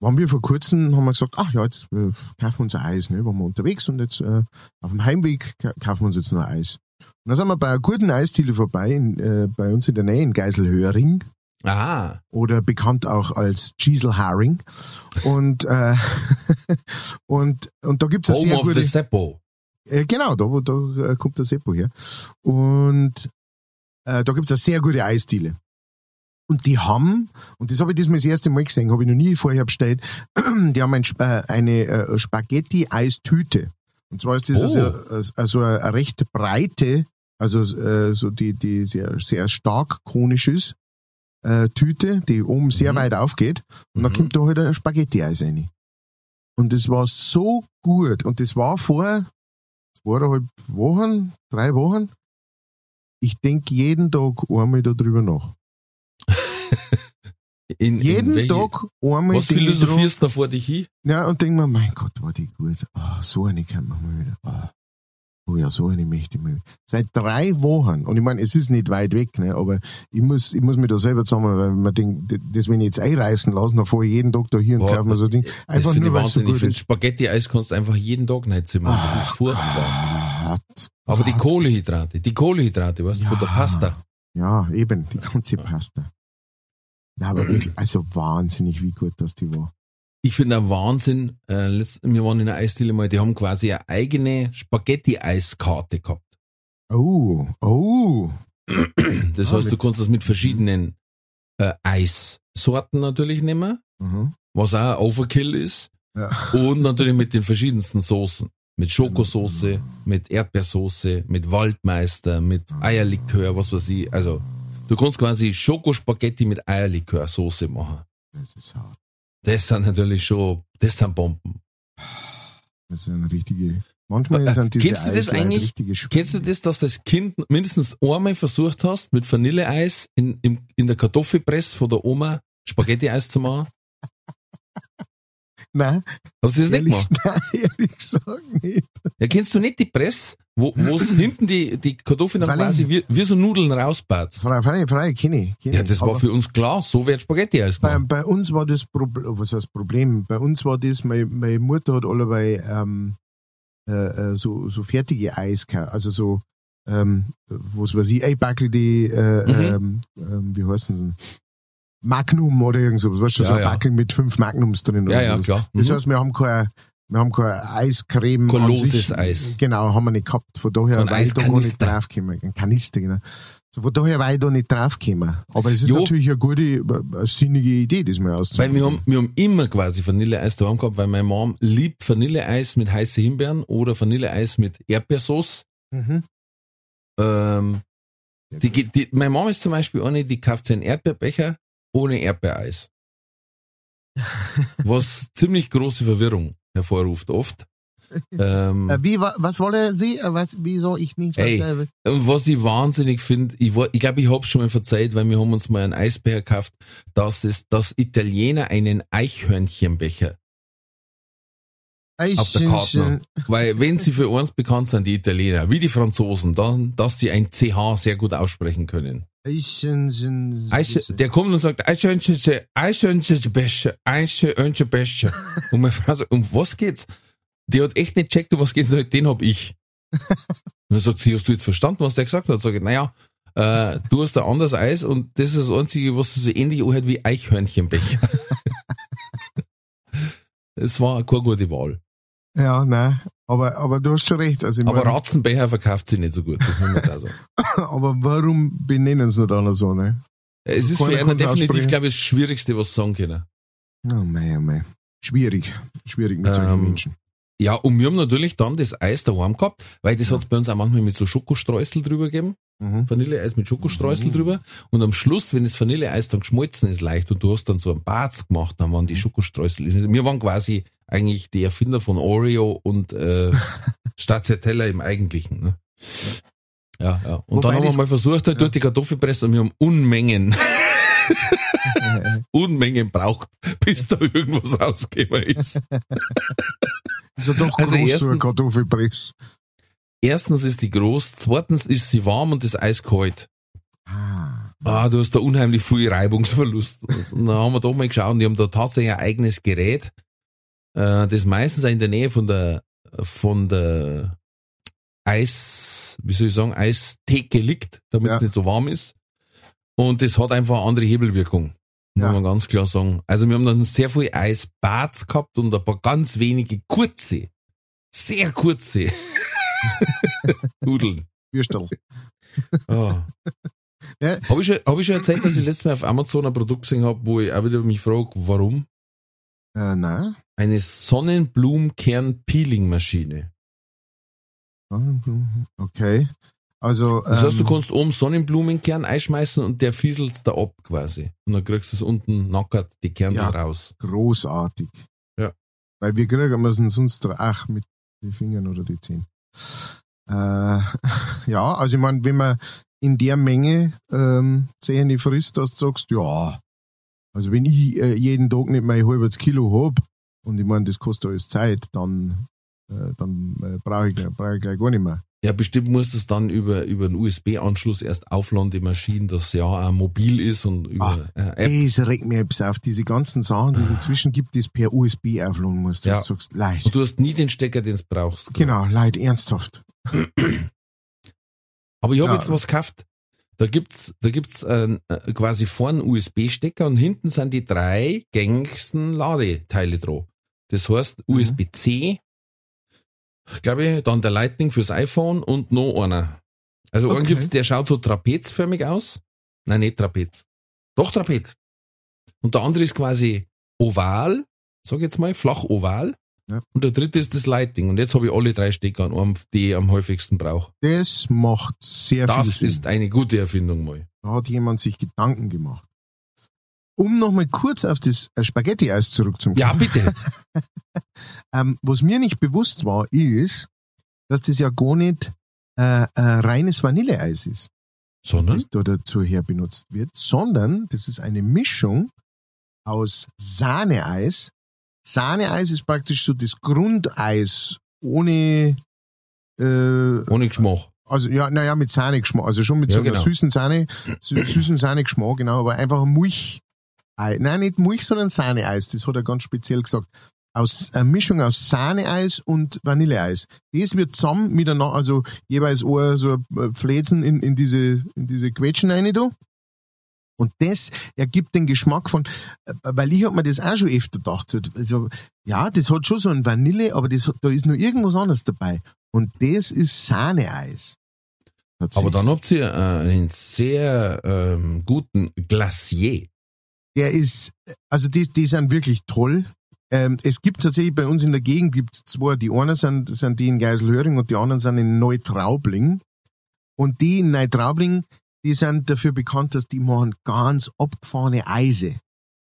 waren wir vor kurzem, haben wir gesagt, ach ja, jetzt äh, kaufen wir uns ein Eis, ne? Waren wir unterwegs und jetzt äh, auf dem Heimweg ka- kaufen wir uns jetzt nur Eis. Und dann sind wir bei einer guten Eisdiele vorbei, in, äh, bei uns in der Nähe in Geiselhöring Ah, oder bekannt auch als Cheeselharing. Und, äh, [LAUGHS] und, und da gibt's eine Home sehr of gute... the Seppo. Äh, genau, da, wo- da äh, kommt der Seppo her. Und äh, da gibt's eine sehr gute Eisdiele. Und die haben, und das habe ich diesmal das erste Mal gesehen, habe ich noch nie vorher bestellt, [CLEARS THROAT] die haben ein, äh, eine äh, Spaghetti-Eistüte. Und zwar ist das Oh. also, also eine, eine recht breite, also äh, so die, die sehr, sehr stark konisch ist, äh, Tüte, die oben sehr Mhm. weit aufgeht. Und dann Mhm. kommt da halt ein Spaghetti-Eis rein. Und das war so gut. Und das war vor zweieinhalb Wochen, drei Wochen. Ich denke jeden Tag einmal darüber nach. [LAUGHS] In, in Jeden welche- Tag einmal Was philosophierst du da vor dich hin? Ja, und denk mir, mein Gott, war die gut. Ah, so eine kann man mal wieder. Ah. Oh ja, so eine möchte ich. Seit drei Wochen. Und ich meine, es ist nicht weit weg, ne, aber ich muss, ich muss mich da selber zusammen, weil man denkt, das wenn ich jetzt einreißen lassen, dann fahre ich jeden Tag da hier und Boah, kaufe mir so ein Ding. Einfach nur, ich weil so ich gut finde, ist. Spaghetti-Eis kannst du einfach jeden Tag nicht zimmern. Das ist furchtbar. Ah, Aber die Kohlehydrate, die Kohlehydrate, weißt du, von der Ja. Pasta. Ja, eben, die ganze Pasta. Ja, aber wirklich, also wahnsinnig, wie gut das die war. Ich finde ein Wahnsinn, äh, wir waren in einer Eisdiele mal, die haben quasi eine eigene Spaghetti-Eiskarte gehabt. Oh, oh. Das Ah, heißt, du kannst das mit verschiedenen äh, Eissorten natürlich nehmen, Mhm. was auch Overkill ist. Ja. Und natürlich mit den verschiedensten Soßen. Mit Schokosoße, mit Erdbeersoße, mit Waldmeister, mit Eierlikör, was weiß ich. Also, du kannst quasi Schokospaghetti mit Eierlikör-Soße machen. Das ist hart. Das sind natürlich schon, das sind Bomben. Das eine richtige. Manchmal Äh, sind diese kennst du das Eislein eigentlich? richtige Sp- Kennst du das, dass du als Kind mindestens einmal versucht hast, mit Vanilleeis in, in, in der Kartoffelpresse von der Oma Spaghetti-Eis zu machen? Nein, Hast du das nicht ehrlich, gemacht? nein, [LAUGHS] ehrlich gesagt nicht. Ja, kennst du nicht die Presse, wo es [CLEARS THROAT] hinten die, die Kartoffeln dann quasi wie, wie so Nudeln rausbatzt? Frei, frei, frei, kenne ich. kenn Ja, das war für uns klar, so wird Spaghetti-Eis bei, gemacht. bei uns war das Problem, was heißt Problem? Bei uns war das, meine, meine Mutter hat allerweil ähm, äh, äh, so, so fertige Eis gehabt. Also so, ähm, was weiß ich, Eibackel, die, äh, Mhm. ähm, ähm, wie heißen sie? Magnum oder irgend sowas. Weißt du, Ja, so ein ja. Backel mit fünf Magnums drin. Ja, oder ja, sowas. klar. Das Mhm. heißt, wir haben kein, wir haben kein Eiscreme. Kein loses. Eis. Genau, haben wir nicht gehabt. Von daher war ich da gar nicht draufgekommen. Ein Kanister, genau. So, von daher war ich da nicht draufgekommen. Aber es ist Jo. natürlich eine gute, eine sinnige Idee, das mal Weil auszuprobieren. wir haben, wir haben immer quasi Vanilleeis daheim gehabt, weil meine Mom liebt Vanilleeis mit heißen Himbeeren oder Vanilleeis mit Erdbeersauce. Mhm. Ähm, die, geht- die, meine Mom ist zum Beispiel eine, die kauft sich einen Erdbeerbecher ohne Erdbeereis. Was [LAUGHS] ziemlich große Verwirrung hervorruft oft. Ähm, Äh, wie, wa- was wolle sie? Äh, Was, wieso ich nicht Ey. was, ich wahnsinnig finde, ich, war- ich glaube, ich hab's schon mal verzeiht, weil wir haben uns mal einen Eisbecher gekauft, dass es, dass Italiener einen Eichhörnchenbecher auf der Karte haben. Weil wenn sie für uns bekannt sind, die Italiener, wie die Franzosen, dann, dass sie ein CH sehr gut aussprechen können. Der kommt und sagt, Eichhörnchen, Eichhörnchen, Bäsche, Eichhörnchen, Bäsche. [LAUGHS] Und meine Frau sagt, um was geht's? Die hat echt nicht checkt, um was geht's, sagt, den hab ich. Und [LAUGHS] dann sagt sie, hast du jetzt verstanden, was der gesagt hat? Sag ich, naja, äh, du hast ein anderes Eis und das ist das einzige, was so ähnlich anhört wie Eichhörnchenbecher. [LAUGHS] Es war keine gute Wahl. Ja, nein, aber, aber du hast schon recht. Also Aber mein, Ratzenbecher verkauft sich nicht so gut, sagen. [LAUGHS] aber warum benennen sie nicht alle so, ne? Es ist Keiner für einen definitiv, glaube ich, das Schwierigste, was sie sagen können. Oh mei, oh mei. Schwierig. Schwierig mit solchen Ähm, Menschen. Ja, und wir haben natürlich dann das Eis daheim gehabt, weil das hat's bei uns auch manchmal mit so Schokostreusel drüber gegeben. Mhm. Vanilleeis mit Schokostreusel Mhm. drüber. Und am Schluss, wenn das Vanilleeis dann geschmolzen ist leicht und du hast dann so einen Barz gemacht, dann waren die Mhm. Schokostreusel. Wir waren quasi eigentlich die Erfinder von Oreo und äh, [LAUGHS] Stracciatella im Eigentlichen. Ne? Ja, ja. Und Wobei dann haben wir mal versucht, halt durch die Kartoffelpresse und wir haben Unmengen, [LAUGHS] Unmengen braucht, bis da irgendwas rausgekommen ist. Ist ja doch Also groß, so ein erstens- Kartoffelpress. Erstens ist die groß, zweitens ist sie warm und das Eis kalt. Ah. Ah, du hast da unheimlich viel Reibungsverlust. Und dann haben wir doch mal geschaut und die haben da tatsächlich ein eigenes Gerät, äh, das meistens auch in der Nähe von der, von der Eis, wie soll ich sagen, Eistheke liegt, damit es Ja. nicht so warm ist. Und das hat einfach eine andere Hebelwirkung. Muss Ja. man ganz klar sagen. Also wir haben dann sehr viel Eisbads gehabt und ein paar ganz wenige kurze, sehr kurze [LAUGHS] Nudeln. Würstel. Ah. Ja. Habe ich, schon- hab ich schon erzählt, dass ich letztes Mal auf Amazon ein Produkt gesehen habe, wo ich auch wieder mich frage, warum? Äh, nein. Eine Sonnenblumenkern-Peeling-Maschine. Okay. Also, Das heißt, du ähm, kannst oben Sonnenblumenkern einschmeißen und der fieselt da ab quasi. Und dann kriegst du es unten nackert, die Kernel Ja. raus. großartig. Ja. Weil wir kriegen müssen sonst ach mit den Fingern oder die Zehen. Äh, [LAUGHS] ja, also ich meine, wenn man in der Menge ähm, Zähne frisst, dass du sagst, ja, also wenn ich äh, jeden Tag nicht mein halbes Kilo hab und ich meine, das kostet alles Zeit, dann, äh, dann äh, brauche ich, gleich- brauch ich gleich gar nicht mehr. Ja, bestimmt musst du es dann über, über einen USB-Anschluss erst aufladen, die Maschine, dass ja auch mobil ist und über äh, App. Das regt mir etwas auf, diese ganzen Sachen, die es inzwischen gibt, die es per USB aufladen musst. Ja. dass Du sagst, leicht. Und du hast nie den Stecker, den du brauchst. Genau, leid, ernsthaft. [CLEARS THROAT] Aber ich habe Ja. jetzt was gekauft. Da gibt's, da gibt's äh, äh, quasi vorne einen USB-Stecker und hinten sind die drei gängigsten Ladeteile drauf. Das heißt Mhm. USB-C, glaube ich, dann der Lightning fürs iPhone und noch einer. Also einen Okay. gibt's, der schaut so trapezförmig aus. Nein, nicht Trapez. Doch Trapez. Und der andere ist quasi oval, sag ich jetzt mal, flach oval. Ja. Und der dritte ist das Lightning. Und jetzt habe ich alle drei Stecker an einem, die ich am häufigsten brauche. Das macht sehr viel Das Sinn. ist eine gute Erfindung mal. Da hat jemand sich Gedanken gemacht. Um nochmal kurz auf das äh, Spaghetti-Eis zurückzukommen. Ja, bitte. [LAUGHS] Ähm, was mir nicht bewusst war, ist, dass das ja gar nicht äh, äh, reines Vanilleeis ist, Sondern? das da dazu her benutzt wird, sondern das ist eine Mischung aus Sahneeis. Sahneeis ist praktisch so das Grundeis ohne äh, Ohne Geschmack. Also ja, naja, mit Sahnegeschmack, also schon mit Ja, so einer genau. süßen Sahne, sü- süßen Sahnegeschmack, genau, aber einfach Milch. Nein, nicht Milch, sondern Sahneeis, das hat er ganz speziell gesagt. Aus eine Mischung aus Sahneeis und Vanilleeis. Das wird zusammen miteinander, also jeweils ein, so ein Fläzen in, in diese, in diese Quetschen rein da. Und das ergibt den Geschmack von, äh, weil ich hab mir das auch schon öfter gedacht, so, also, ja, das hat schon so ein Vanille, aber das, da ist nur irgendwas anderes dabei. Und das ist Sahneeis. Aber dann habt ihr äh, einen sehr ähm, guten Glacier. Der ist, also die, die sind wirklich toll. Ähm, es gibt tatsächlich bei uns in der Gegend gibt's zwei, die einen sind, sind die in Geiselhöring und die anderen sind in Neutraubling. Und die in Neutraubling, die sind dafür bekannt, dass die machen ganz abgefahrene Eise.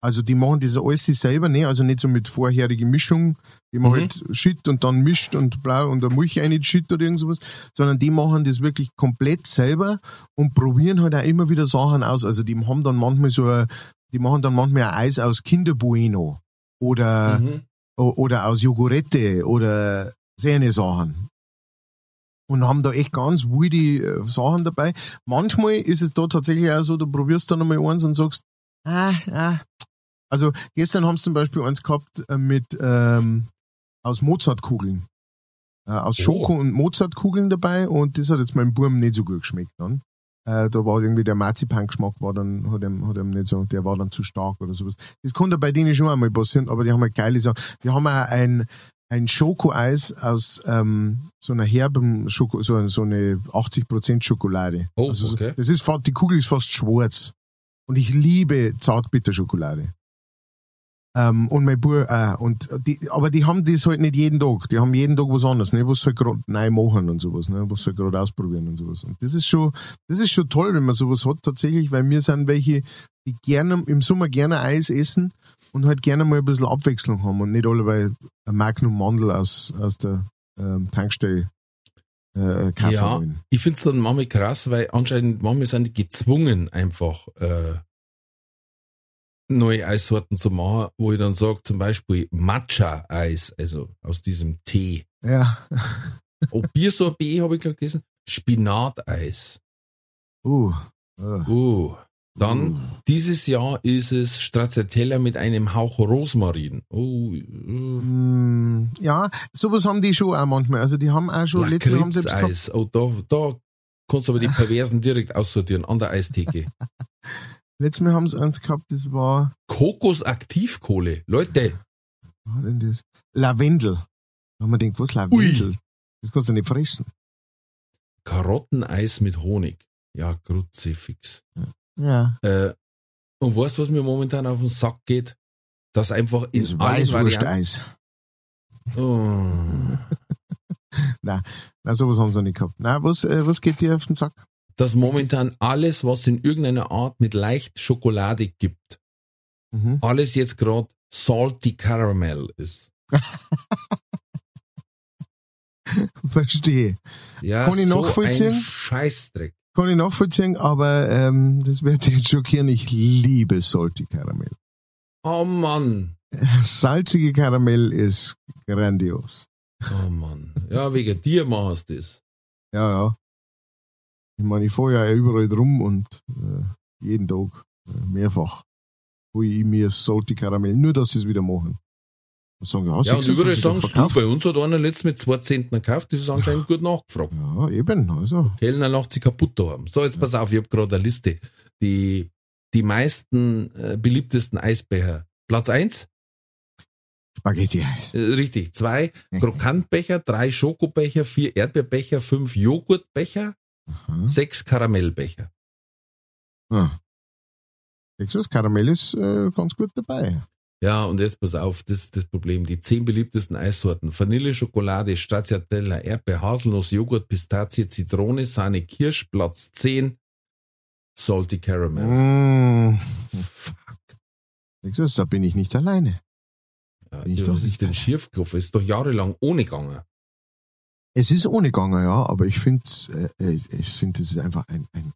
Also die machen das alles selber, ne? Also nicht so mit vorherige Mischung, die man Mhm. halt Shit und dann mischt und blau und der Milch rein Shit oder irgend sowas, sondern die machen das wirklich komplett selber und probieren halt auch immer wieder Sachen aus. Also die haben dann manchmal so ein, die machen dann manchmal Eis aus Kinderbueno oder, Mhm. oder aus Jogurette oder solche Sachen. und haben da echt ganz wilde äh, Sachen dabei. Manchmal ist es da tatsächlich auch so, du probierst dann nochmal eins und sagst, ah, ah. Also gestern haben sie zum Beispiel eins gehabt äh, mit ähm, aus Mozartkugeln. Äh, aus Schoko- und Mozartkugeln dabei und das hat jetzt meinem Burm nicht so gut geschmeckt dann. Äh, da war irgendwie der Marzipan-Geschmack war dann, hat ihm, hat ihm nicht so, der war dann zu stark oder sowas. Das konnte bei denen schon einmal passieren, aber die haben halt geile Sachen. Die haben auch ein, ein Schokoeis aus ähm, so einer herben Schoko, so, so eine 80% Schokolade. Oh, also so- okay. Das ist die Kugel ist fast schwarz. Und ich liebe Zartbitterschokolade. Ähm, und mein Bub auch. Und die, aber die haben das halt nicht jeden Tag. Die haben jeden Tag was anderes, ne? was sie halt gerade neu machen und sowas, ne? was sie halt gerade ausprobieren und sowas. Und das ist schon, das ist schon toll, wenn man sowas hat tatsächlich, weil wir sind welche, die gerne im Sommer gerne Eis essen und halt gerne mal ein bisschen Abwechslung haben und nicht alle bei Magnum Mandel aus, aus der ähm, Tankstelle äh, kaufen Ja. Ich finde es dann manchmal krass, weil anscheinend manchmal sind die gezwungen, einfach äh, neue Eissorten zu machen, wo ich dann sage, zum Beispiel Matcha-Eis, also aus diesem Tee. Ja. Oh, Biersorbet habe ich gerade gelesen. Spinateis. Uh. uh. Uh. Dann, dieses Jahr ist es Stracciatella mit einem Hauch Rosmarin. Oh, uh. Mm, Ja, sowas haben die schon auch manchmal. Also die haben auch schon, letztes haben sie Lakritzeis. Oh, da, da kannst du aber die Perversen direkt aussortieren an der Eistheke. [LAUGHS] letztes Mal haben sie eins gehabt, das war, Kokosaktivkohle. Leute, was war denn das? Lavendel. Da haben wir gedacht, was Lavendel? Das kannst du nicht fressen. Karotteneis mit Honig. Ja, Kruzifix. Ja. Äh, und weißt du, was mir momentan auf den Sack geht? Dass einfach in Das allen. Weißwursteis. Oh. [LAUGHS] Na, sowas haben sie nicht gehabt. Na, was, äh, was geht dir auf den Sack? Dass momentan alles, was in irgendeiner Art mit leicht Schokolade gibt, Mhm. alles jetzt gerade salty caramel ist. [LAUGHS] Verstehe. Ja, Kann ich so nachvollziehen? ein Scheißdreck. Kann ich nachvollziehen, aber ähm, das wird dich jetzt schockieren. Ich liebe Salty Karamell. Oh Mann. [LAUGHS] Salzige Karamell ist grandios. Oh Mann. Ja, wegen dir machst du das. Ja, ja. Ich meine, ich fahre ja überall drum und äh, jeden Tag äh, mehrfach hole ich mir Salty Karamell, nur dass sie es wieder machen. Und sagen, ja, Ja, und überall doch du, bei uns hat einer letztens mit zwei Zentner gekauft, das ist anscheinend gut nachgefragt. Ja, eben, also. Kellner lacht sie kaputt da haben. So, jetzt pass auf, ich habe gerade eine Liste. Die, die meisten äh, beliebtesten Eisbecher. Platz eins, Spaghetti-Eis. äh, richtig, zwei Krokantbecher, drei Schokobecher, vier Erdbeerbecher, fünf Joghurtbecher, Aha. sechs Karamellbecher. Ah. Texas Karamell ist äh, ganz gut dabei. Ja, und jetzt pass auf, das ist das Problem. Die zehn beliebtesten Eissorten. Vanille, Schokolade, Stracciatella, Erdbeer, Haselnuss, Joghurt, Pistazie, Zitrone, Sahne, Kirsch, Platz 10, Salty Caramel. Mmh. Texas, da bin ich nicht alleine. Ja, bin ich ja, doch was ist denn schiefgelaufen? Ist doch jahrelang ohne gegangen. Es ist ohne Ganger, ja, aber ich finde, äh, ich, ich finde, es ist einfach ein, ein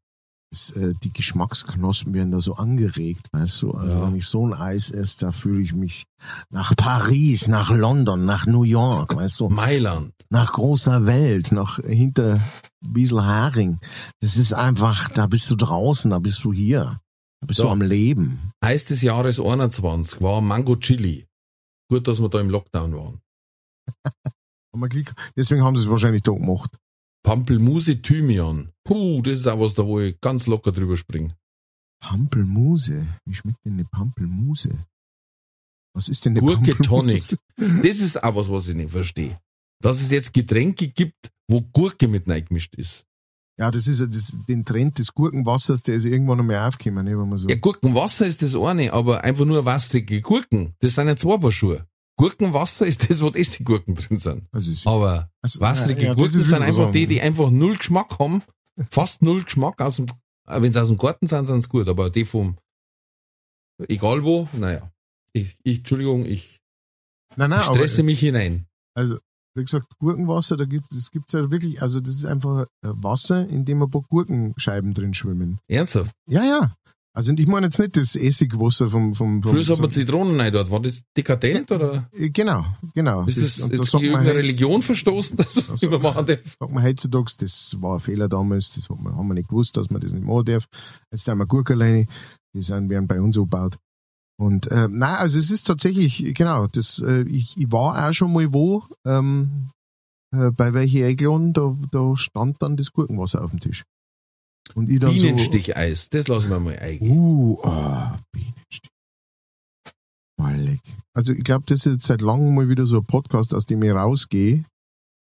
es, äh, die Geschmacksknospen werden da so angeregt, weißt du. Also Ja. wenn ich so ein Eis esse, da fühle ich mich nach Paris, nach London, nach New York, weißt du, Mailand. nach großer Welt, nach hinter Biesel Haring. Das ist einfach, da bist du draußen, da bist du hier. Da bist So. du am Leben. Eis des Jahres 21 war Mango Chili. Gut, dass wir da im Lockdown waren. Haben wir Glück. Deswegen haben sie es wahrscheinlich da gemacht. Pampelmuse Thymian. Puh, das ist auch was da, wo ich ganz locker drüber springe. Pampelmuse. Wie schmeckt denn eine Pampelmuse? Was ist denn eine Gurke Pampelmuse? Das ist auch was, was ich nicht verstehe. Dass es jetzt Getränke gibt, wo Gurke mit reingemischt ist. Ja, das ist ja das, den Trend des Gurkenwassers, der ist irgendwann einmal aufgekommen, ne, wenn man so. Ja, Gurkenwasser ist das eine, aber einfach nur wasserige Gurken. Das sind ja zwei Paar Schuhe. Gurkenwasser ist das, wo die Gurken drin sind. Also ist, Aber also, wasserige ja, ja, Gurken sind einfach die, die einfach null Geschmack haben. Fast null Geschmack aus dem, wenn sie aus dem Garten sind, sind sie gut, aber die vom, egal wo, naja. Ich, ich, Entschuldigung, ich Nein, nein, stresse aber, mich hinein. also, wie gesagt, Gurkenwasser, da gibt es gibt's ja wirklich, also das ist einfach äh, Wasser, in dem ein paar Gurkenscheiben drin schwimmen. Ernsthaft? Ja, ja. Also ich meine jetzt nicht das Essigwasser vom... vom, vom Früher hat man Zitronen rein dort. War das dekadent oder Äh, Genau, genau. ist das, und da jetzt sagt gegen heute- Religion verstoßen, dass man das nicht mehr machen darf? sagt man heutzutage, das war ein Fehler damals, das hat man, haben wir nicht gewusst, dass man das nicht machen darf. Jetzt haben wir Gurkenleine, die sind, werden bei uns angebaut. Und äh, nein, also es ist tatsächlich, genau, das, äh, ich, ich war auch schon mal wo, ähm, äh, bei welchen eingeladen, da, da stand dann das Gurkenwasser auf dem Tisch. Und ich dann so, Bienensticheis, das lassen wir mal eingehen. Uh, ah, Bienenstich. Mallig. Also ich glaube, das ist jetzt seit langem mal wieder so ein Podcast, aus dem ich rausgehe.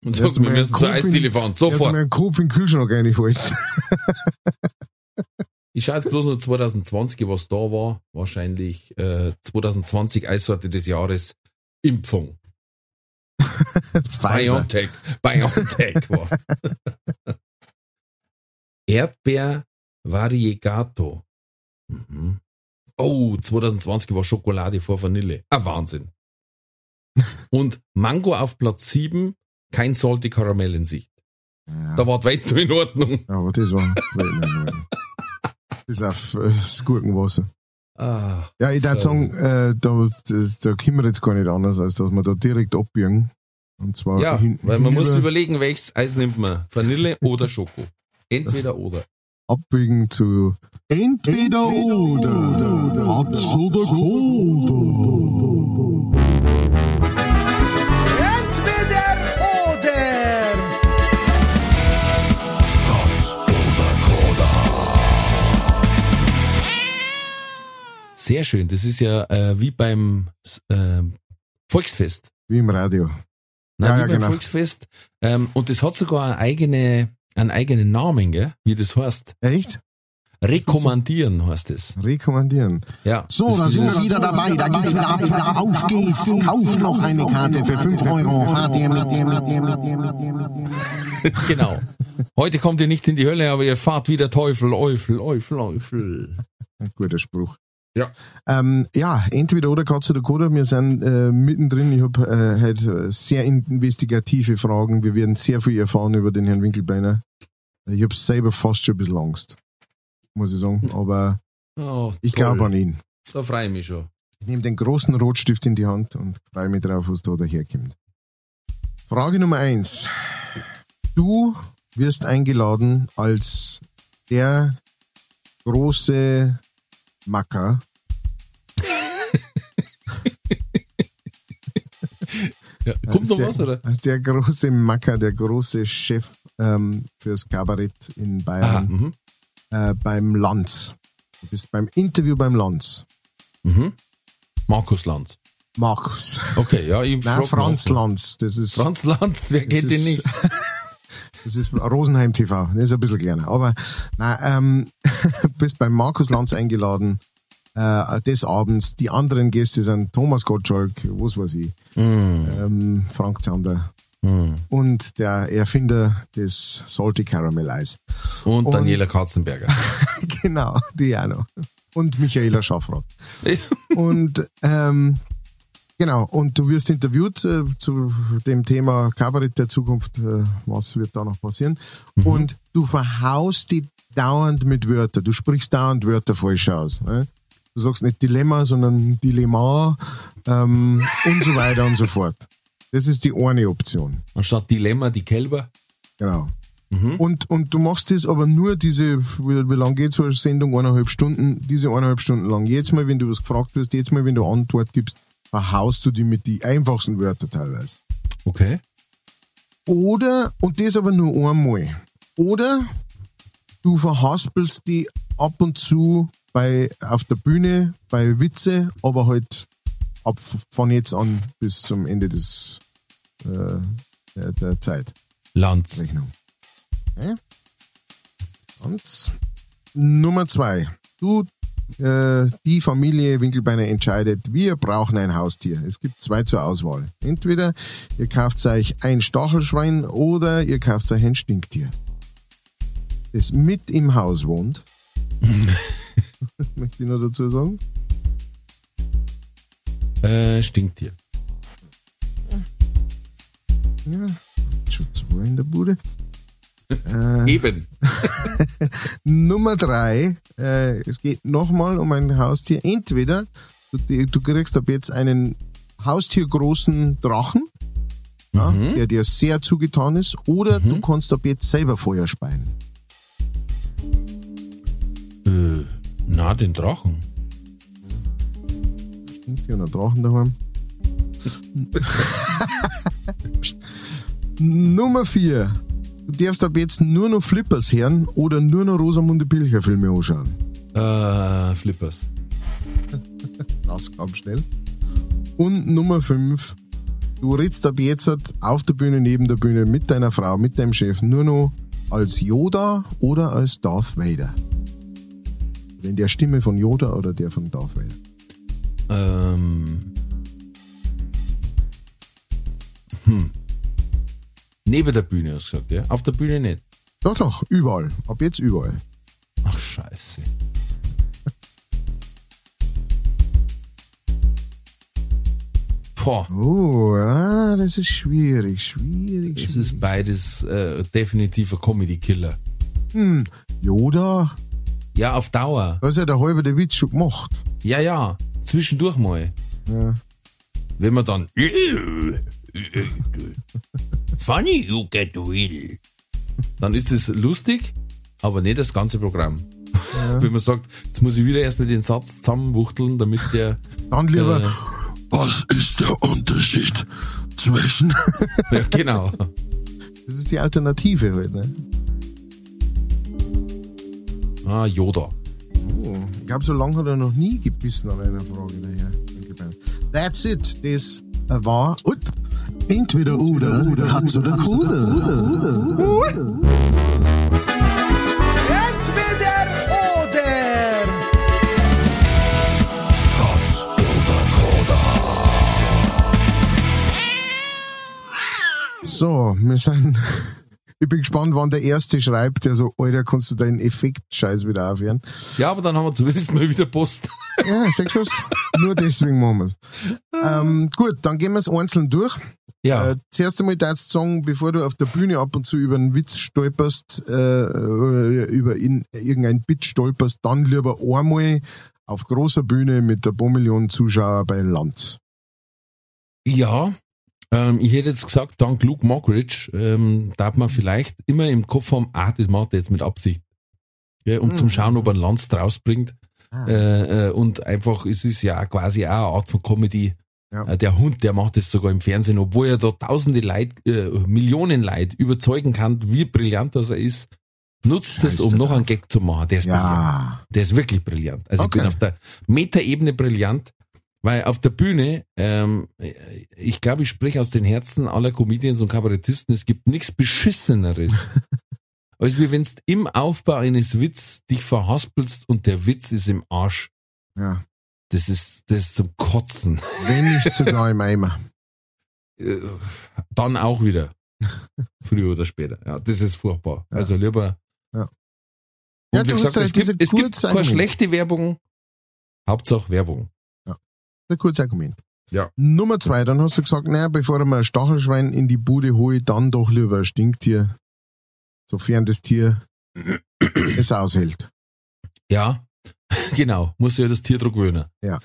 Und sagst, wir müssen zur Eisdiele fahren, Jetzt mir sofort. einen Kopf in den Kühlschrank reinfällt. [LAUGHS] Ich schaue jetzt bloß noch 2020, was da war. Wahrscheinlich äh, 2020 Eissorte des Jahres Impfung. [LAUGHS] Pfizer. BioNTech. BioNTech war. [LAUGHS] Erdbeer Variegato. Mhm. Oh, 2020 war Schokolade vor Vanille. Ah, Wahnsinn. [LAUGHS] Und Mango auf Platz 7, kein salty Karamell in Sicht. Ja, Da war die Welt in Ordnung. aber das war bis auf äh, das Gurkenwasser. Ah, Ja, ich würde sagen, äh, da, das, da können wir jetzt gar nicht anders, als dass wir da direkt abbiegen. Und zwar ja, hin, weil man muss überlegen, welches Eis nimmt man. Vanille oder Schoko. Entweder oder. abbiegen zu Entweder oder. Hat's oder Koda. Entweder oder. Sehr schön. Das ist ja äh, wie beim äh, Volksfest. Wie im Radio. Nein, Ja, wie ja, beim genau. Volksfest. Ähm, und das hat sogar eine eigene, einen eigenen Namen, gell? wie das heißt. Echt? Rekommandieren heißt es. Rekommandieren. Ja. So, da sind wir wieder dabei. Da geht's wieder ab. Auf geht's. Kauft noch eine Karte für 5 Euro. Fahrt ihr mit. [LAUGHS] genau. Heute kommt ihr nicht in die Hölle, aber ihr fahrt wie der Teufel, Eufel, Eufel, Eufel. Ein guter Spruch. Ja. Ähm, ja, entweder oder Katze oder Koda. Wir sind äh, mittendrin. Ich habe äh, heute sehr investigative Fragen. Wir werden sehr viel erfahren über den Herrn Winkelbeiner. Ich habe selber fast schon ein bisschen Angst, muss ich sagen. Aber Oh, ich glaube an ihn. Da freue ich mich schon. Ich nehme den großen Rotstift in die Hand und freue mich drauf, was da daherkommt. Frage Nummer eins. Du wirst eingeladen als der große Macker. [LAUGHS] Ja, kommt noch der, was, oder? Der große Macker, der große Chef ähm, fürs Kabarett in Aha, Bayern mhm. äh, beim Lanz. Du bist beim Interview beim Lanz. Mhm. Markus Lanz. Markus. Okay, ja, ich [LAUGHS] Nein, Franz. Lanz. Das ist Franz Lanz, wer kennt den nicht? [LAUGHS] Das ist Rosenheim TV, das ist ein bisschen kleiner. Aber nein, ähm, [LAUGHS] bist beim Markus Lanz eingeladen äh, des Abends. Die anderen Gäste sind Thomas Gottschalk, was weiß ich, Mm, ähm, Frank Zander mm. und der Erfinder des Salty Caramel Eis. Und, Und- Daniela Katzenberger. [LAUGHS] genau, die auch noch. Und Michaela Schaffrath. [LAUGHS] Und ähm, genau, und du wirst interviewt äh, zu dem Thema Kabarett der Zukunft, äh, was wird da noch passieren. Und du verhaust die dauernd mit Wörtern. Du sprichst dauernd Wörter falsch aus. Ne? Du sagst nicht Dilemma, sondern Dilemma ähm, und so weiter und so fort. Das ist die eine Option. Anstatt Dilemma die Kälber. Genau. Und, und du machst das aber nur diese, wie, wie lang geht so eine Sendung? Eineinhalb Stunden, diese eineinhalb Stunden lang. Jetzt mal, wenn du was gefragt wirst, jetzt mal, wenn du Antwort gibst, verhaust du die mit die einfachsten Wörtern teilweise. Okay. Oder, und das aber nur einmal. Oder du verhaspelst die ab und zu bei, auf der Bühne, bei Witze, aber halt ab von jetzt an bis zum Ende des, äh, der, der Zeit. Lanz. Rechnung. Okay. Und Nummer zwei. Du, äh, die Familie Winkelbeiner entscheidet, wir brauchen ein Haustier. Es gibt zwei zur Auswahl. Entweder ihr kauft euch ein Stachelschwein oder ihr kauft euch ein Stinktier. Das mit im Haus wohnt. [LAUGHS] Möchte ich noch dazu sagen. Äh, Stinktier. Ja, schon zwei in der Bude. Äh, Eben. [LAUGHS] Nummer drei, äh, es geht nochmal um ein Haustier. Entweder du, du kriegst ab jetzt einen haustiergroßen Drachen, ja, Mhm. der dir sehr zugetan ist, oder du kannst ab jetzt selber Feuer speien. Äh, na, den Drachen. Stimmt, hier noch Drachen daheim. [LAUGHS] Nummer vier. Du darfst ab jetzt nur noch Flippers hören oder nur noch Rosamunde Pilcher Filme anschauen. Äh, Flippers. [LAUGHS] Das kam schnell. Und Nummer 5. Du redst ab jetzt auf der Bühne, neben der Bühne, mit deiner Frau, mit deinem Chef nur noch als Yoda oder als Darth Vader. In der Stimme von Yoda oder der von Darth Vader. Ähm. Hm. Neben der Bühne hast du gesagt, ja? Auf der Bühne nicht. Doch, doch, überall. Ab jetzt überall. Ach, scheiße. Boah, Oh, ja, das ist schwierig, schwierig, es schwierig. ist beides äh, definitiv ein Comedy-Killer. Hm, Yoda, Ja, auf Dauer. da ist ja der halbe der Witz schon gemacht. Ja, ja. Zwischendurch mal. Ja. Wenn man dann. [LAUGHS] Funny you get will. Dann ist es lustig, aber nicht das ganze Programm. [LAUGHS] Wenn man sagt, jetzt muss ich wieder erstmal den Satz zusammenwuchteln, damit der. Dann lieber, Äh. was ist der Unterschied zwischen... Ja, genau. Das ist die Alternative halt, ne? Ah, Yoda. Oh, ich glaube, so lange hat er noch nie gebissen an einer Frage daher. That's it. Das war und entweder oder, oder Katz oder Kuder. So, wir sind. Ich bin gespannt, wann der Erste schreibt, der so, Alter, kannst du deinen Effekt-Scheiß wieder aufhören? Ja, aber dann haben wir zumindest mal wieder Post. [LAUGHS] Ja, sagst du's? Nur deswegen machen wir's. Ähm, gut, dann gehen wir's einzeln durch. Ja. Äh, zuerst einmal darfst du sagen, bevor du auf der Bühne ab und zu über einen Witz stolperst, äh, äh, über in, irgendein Bit stolperst, dann lieber einmal auf großer Bühne mit ein paar Millionen Zuschauer bei Land. Ja, ähm, ich hätte jetzt gesagt, dank Luke Mockridge ähm, darf man vielleicht immer im Kopf haben, ah, das macht er jetzt mit Absicht. Ja, um zum Schauen, ob er einen Lanz rausbringt. Äh, äh, und einfach, es ist ja quasi auch eine Art von Comedy. Ja. Äh, der Hund, der macht das sogar im Fernsehen, obwohl er da tausende Leid, äh, Millionen Leid überzeugen kann, wie brillant das er ist, nutzt das, um Scheiße noch einen Gag zu machen. Der ist brillant. Ja. Der ist wirklich brillant. Also Okay. ich bin auf der Metaebene brillant, weil auf der Bühne, ähm, ich glaube, ich spreche aus den Herzen aller Comedians und Kabarettisten, es gibt nichts Beschisseneres, [LAUGHS] als wie wenn du im Aufbau eines Witz dich verhaspelst und der Witz ist im Arsch. ja. Das ist, das ist zum Kotzen. Wenn nicht sogar im Eimer. Äh, Dann auch wieder. Früher oder später. Ja, das ist furchtbar. Ja. Also lieber. Ja. Ja, du gesagt, hast es halt diese gibt, es gibt keine schlechte Werbung. Hauptsache Werbung. Ein kurzes Argument. Ja. Nummer zwei, dann hast du gesagt, naja, bevor ich mir ein Stachelschwein in die Bude hole, dann doch lieber ein Stinktier. Sofern das Tier [CLEARS THROAT] es aushält. Ja, [LAUGHS] genau. Muss ja das Tier dran gewöhnen. Ja.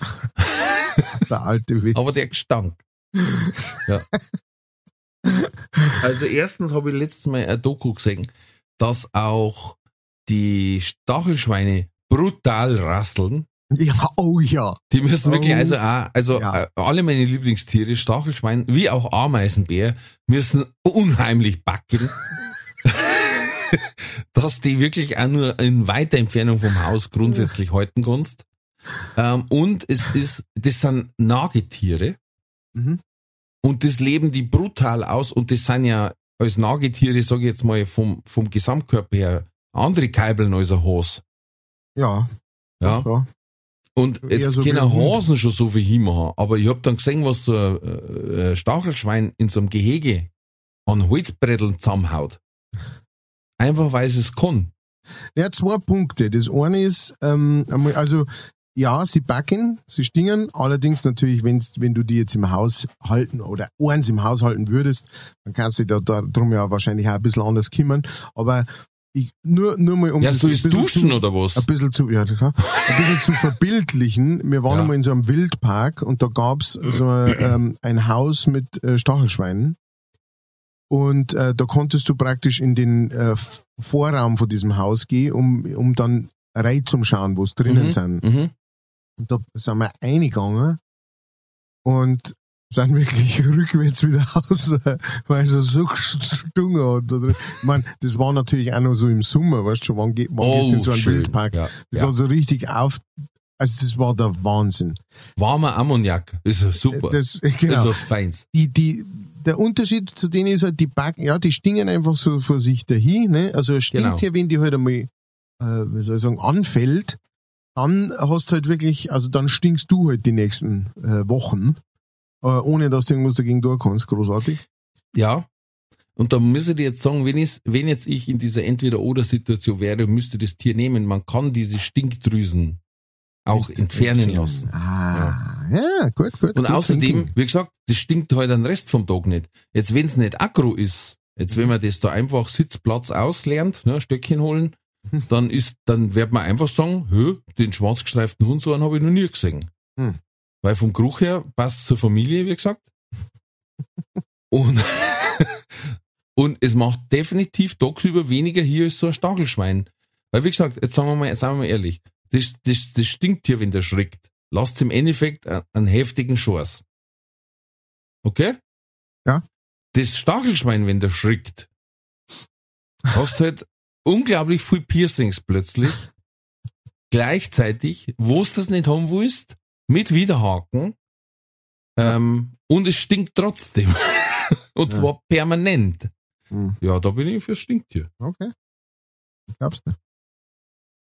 [LAUGHS] Der alte Witz. Aber der Gestank. ja. [LAUGHS] Also erstens habe ich letztes Mal ein Doku gesehen, dass auch die Stachelschweine brutal rasseln. Ja, oh ja. Die müssen wirklich, Oh. also auch, also Ja. äh, alle meine Lieblingstiere, Stachelschwein, wie auch Ameisenbär, müssen unheimlich backen. [LAUGHS] dass die wirklich auch nur in weiter Entfernung vom Haus grundsätzlich halten kannst. Ähm, und es ist, das sind Nagetiere. Mhm. Und das leben die brutal aus und das sind ja als Nagetiere, sage ich jetzt mal, vom, vom Gesamtkörper her andere Keibeln als ein Hase. Ja. Ja. ja. Und jetzt so können ein. Hasen schon so viel hinmachen, aber ich hab dann gesehen, was so ein äh, Stachelschwein in so einem Gehege an Holzbretteln zusammenhaut. Einfach weil es es kann. Ja, zwei Punkte. Das eine ist, ähm, also ja, sie backen, sie stingen. Allerdings natürlich, wenn's, wenn du die jetzt im Haus halten oder eins im Haus halten würdest, dann kannst du da, da drum ja wahrscheinlich auch ein bisschen anders kümmern. Aber ich, nur, nur mal um Ja, das du bisschen duschen zu, oder was? ein bisschen zu, ja, klar, ein bisschen zu verbildlichen. Wir waren Ja. einmal in so einem Wildpark und da gab's so ein, ähm, ein Haus mit äh, Stachelschweinen. Und äh, da konntest du praktisch in den äh, Vorraum von diesem Haus gehen, um, um dann rein zum Schauen, wo es drinnen Mhm, sind. Mhm. Und da sind wir eingegangen und sind wirklich [LAUGHS] rückwärts wieder raus, weil es so gestungen hat. Oder, ich meine, das war natürlich auch noch so im Sommer, weißt du schon, wann, geht, wann gehst du in so einen Oh, schön. Wildpark? Ja, Das ja. hat so richtig auf, also das war der Wahnsinn. Warmer Ammoniak. Ist super. Das, Ist genau. was Feins. die, die, der Unterschied zu denen ist halt, die Backen, ja, die stingen einfach so vor sich dahin, ne? Also es stinkt Genau. hier, wenn die halt einmal, äh, wie soll ich sagen, anfällt, dann hast du halt wirklich, also dann stinkst du halt die nächsten äh, Wochen, ohne dass du irgendwas dagegen tun kannst, großartig. Ja. Und da müsste ich jetzt sagen, wenn, ich, wenn jetzt ich in dieser Entweder-Oder-Situation wäre, müsste das Tier nehmen. Man kann diese Stinkdrüsen auch entfernen lassen. Ah, ja, gut, gut. Und gut außerdem, thinking. wie gesagt, das stinkt halt den Rest vom Tag nicht. Jetzt, wenn es nicht aggro ist, jetzt wenn man das da einfach Sitzplatz auslernt, ne, Stöckchen holen, dann ist, dann wird man einfach sagen, hö, den schwarzgestreiften Hund so einen habe ich noch nie gesehen. Hm. Weil vom Geruch her passt zur Familie, wie gesagt. Und, [LAUGHS] und es macht definitiv tagsüber weniger hier als so ein Stachelschwein. Weil, wie gesagt, jetzt sagen wir mal, sagen wir mal ehrlich, das, das, das Stinktier, wenn der schrickt, lasst im Endeffekt einen heftigen Schors. Okay? Ja. Das Stachelschwein, wenn der schrickt, hast halt unglaublich viel Piercings plötzlich. Gleichzeitig, wo du das nicht haben willst, mit Widerhaken. Ähm, und es stinkt trotzdem. [LAUGHS] und Ja. zwar permanent. Hm. Ja, da bin ich fürs Stinktier. Okay. Ich glaub's nicht.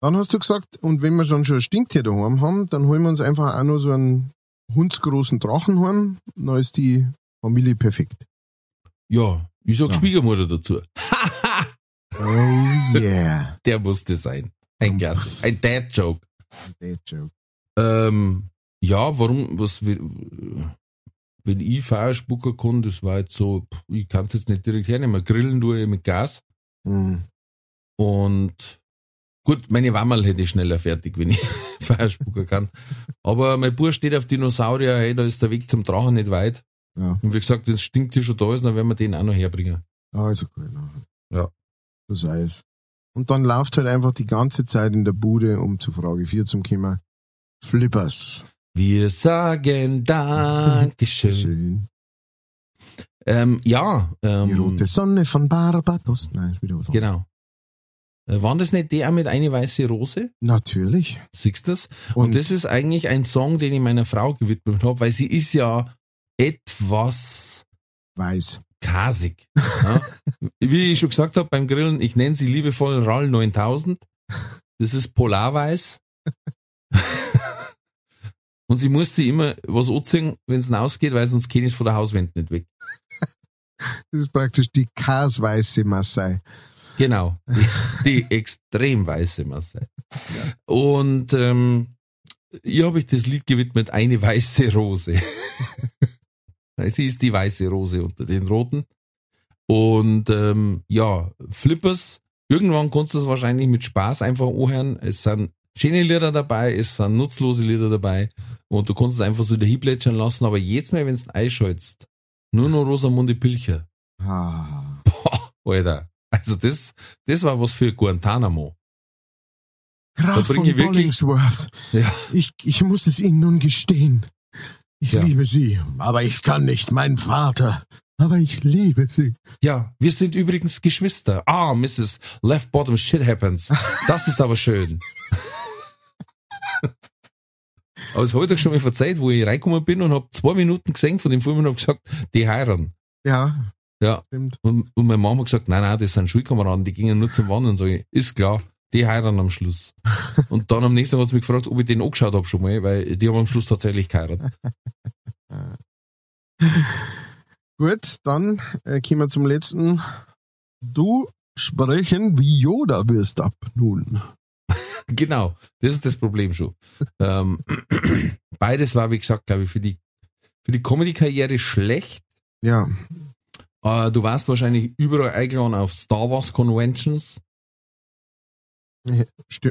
Dann hast du gesagt, und wenn wir schon schon ein Stinktier daheim haben, dann holen wir uns einfach auch noch so einen hundsgroßen Drachen heim, dann ist die Familie perfekt. Ja, ich sag Ja. Schwiegermutter dazu. [LAUGHS] Oh yeah. Der musste sein. Ein Klasse. Ein Dad-Joke. Dad joke. Ähm, ja, warum, was, wenn ich Feuer spucken kann, das war jetzt so, ich kann es jetzt nicht direkt hernehmen. Grillen tue ich mit Gas Hm. und gut, meine Wammerl hätte ich schneller fertig, wenn ich [LAUGHS] Feuer spucken kann. Aber mein Bub steht auf Dinosaurier, hey, da ist der Weg zum Drachen nicht weit. Ja, Und wie gesagt, das stinkt hier schon da ist, dann werden wir den auch noch herbringen. also gut. Ja. So sei es. Und dann läuft halt einfach die ganze Zeit in der Bude, um zu Frage 4 zum kommen. Flippers. Wir sagen Dankeschön. Schön. Ähm, ja, Die ähm, rote Sonne von Barbados. Nein, ist wieder was genau. Äh, Waren das nicht der mit eine weiße Rose? Natürlich. Siehst du das? Und, Und, das ist eigentlich ein Song, den ich meiner Frau gewidmet habe, weil sie ist ja etwas weiß. kasig. Ja? [LAUGHS] Wie ich schon gesagt habe beim Grillen, ich nenne sie liebevoll RAL 9000. Das ist Polarweiß. [LAUGHS] Und sie musste immer was anziehen, wenn es ausgeht, weil sonst ich es von der Hauswand nicht weg. Das ist praktisch die kasweiße Maasai. Genau. Die, [LAUGHS] die extrem weiße Masse. Und ähm, ihr habe ich das Lied gewidmet, eine weiße Rose. [LAUGHS] Sie ist die weiße Rose unter den roten. Und ähm, ja, Flippers, irgendwann kannst du es wahrscheinlich mit Spaß einfach anhören. Es sind schöne Lieder dabei, es sind nutzlose Lieder dabei und du kannst es einfach so dahin plätschern lassen, aber jetzt mal, wenn du einschaltest, nur noch Rosamunde Pilcher. Ah. Boah, Alter. Also das, das war was für Guantanamo. Graf von ich Bollingsworth. Ja. Ich, ich muss es Ihnen nun gestehen. Ich Ja. liebe Sie, aber ich kann nicht, mein Vater. Aber ich liebe Sie. Ja, wir sind übrigens Geschwister. Ah, Mrs. Left Bottom Shit Happens. Das ist aber schön. [LAUGHS] aber es doch schon mal verzeiht, wo ich reingekommen bin und habe zwei Minuten gesehen von dem Film und habe gesagt, die heiraten. Ja, Ja. stimmt. Und, und meine Mama hat gesagt, nein, nein, das sind Schulkameraden, die gingen nur zum Wandern. Sag ich, ist klar, die heiraten am Schluss. [LAUGHS] Und dann am nächsten Tag hat sie mich gefragt, ob ich den angeschaut habe schon mal, weil die haben am Schluss tatsächlich geheiratet. [LAUGHS] Gut, dann äh, kommen wir zum letzten. Du sprechen wie Yoda wirst ab nun. [LAUGHS] genau, das ist das Problem schon. ähm, [CLEARS THROAT] beides war, wie gesagt, glaube ich, für die, für die Comedy-Karriere schlecht. Ja, Äh, du warst wahrscheinlich überall eingeladen auf Star Wars Conventions.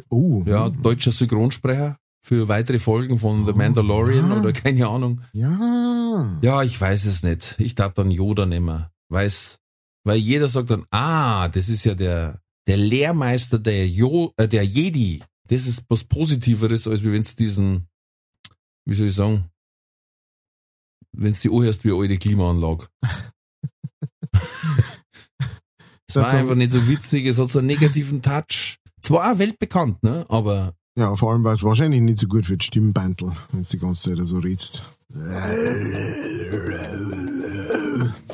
Oh. Ja, deutscher Synchronsprecher für weitere Folgen von The Mandalorian Ah. oder [LAUGHS] keine Ahnung. Ja. Ja, ich weiß es nicht. Ich darf dann Yoda nehmen. Weiß, weil jeder sagt dann, ah, das ist ja der, der Lehrmeister der, jo, äh, der Jedi. Das ist was Positiveres, als wenn es diesen, wie soll ich sagen, wenn es die anhörst wie eine alte Klimaanlage. [LAUGHS] es war einfach nicht so witzig, es hat so einen negativen Touch. Zwar auch weltbekannt, ne, aber Ja, vor allem war es wahrscheinlich nicht so gut für die Stimmbandel, wenn es die ganze Zeit so redst.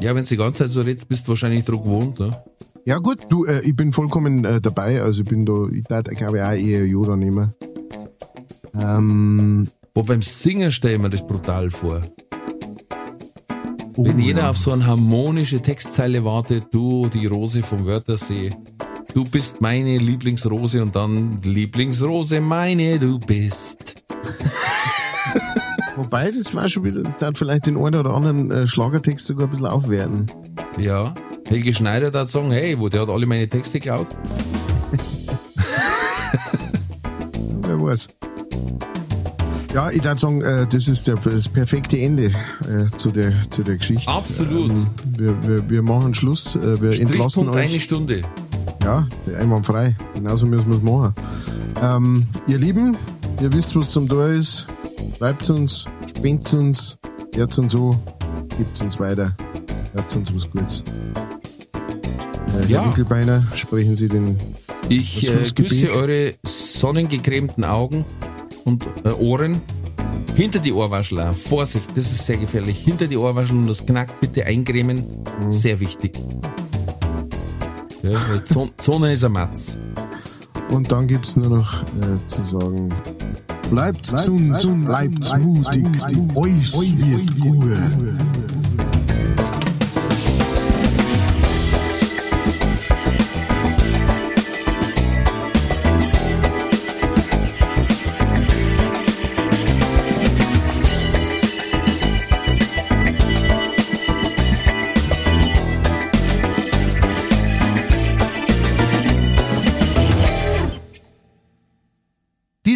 ja, wenn du die ganze Zeit so redest, bist du wahrscheinlich dran gewohnt, ne? Ja gut, du, äh, ich bin vollkommen äh, dabei. Also ich bin da, ich darf, glaube ich, auch eher Yoda nehmen. Ähm, Wo beim Singen stelle ich mir das brutal vor. oh, Wenn jeder ja. auf so eine harmonische Textzeile wartet, du, die Rose vom Wörthersee, du bist meine Lieblingsrose und dann Lieblingsrose meine du bist. [LAUGHS] Wobei, das war schon wieder, das darf vielleicht den einen oder anderen äh, Schlagertext sogar ein bisschen aufwerten. Ja. Helge Schneider hat sagen, hey, wo der hat alle meine Texte geklaut. [LAUGHS] Wer weiß. Ja, ich würde sagen, äh, das ist der, das perfekte Ende äh, zu, der, zu der Geschichte. Absolut. Ähm, wir, wir, wir machen Schluss. Äh, wir entlassen Strichpunkt eine euch. Stunde. Ja, einwandfrei. Genauso müssen wir es machen. Ähm, ihr Lieben, ihr wisst, was zum da ist. Bleibt uns, spendet uns, hört uns so, gibt uns weiter, hört uns was Gutes. Äh, Ja. Herr Winkelbeiner, sprechen Sie den Ich äh, küsse eure sonnengecremten Augen und äh, Ohren. Hinter die Ohrwaschel. Vorsicht, das ist sehr gefährlich. Hinter die Ohrwaschel und das knackt bitte eincremen. Sehr wichtig. Ja, weil die Son- Sonne ist ein Matz. Und dann gibt's nur noch äh, zu sagen, bleibt gesund, bleibt mutig, euch wird gut.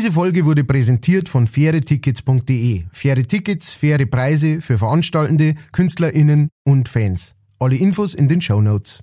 Diese Folge wurde präsentiert von fairetickets.de. Faire Tickets, faire Preise für Veranstaltende, KünstlerInnen und Fans. Alle Infos in den Shownotes.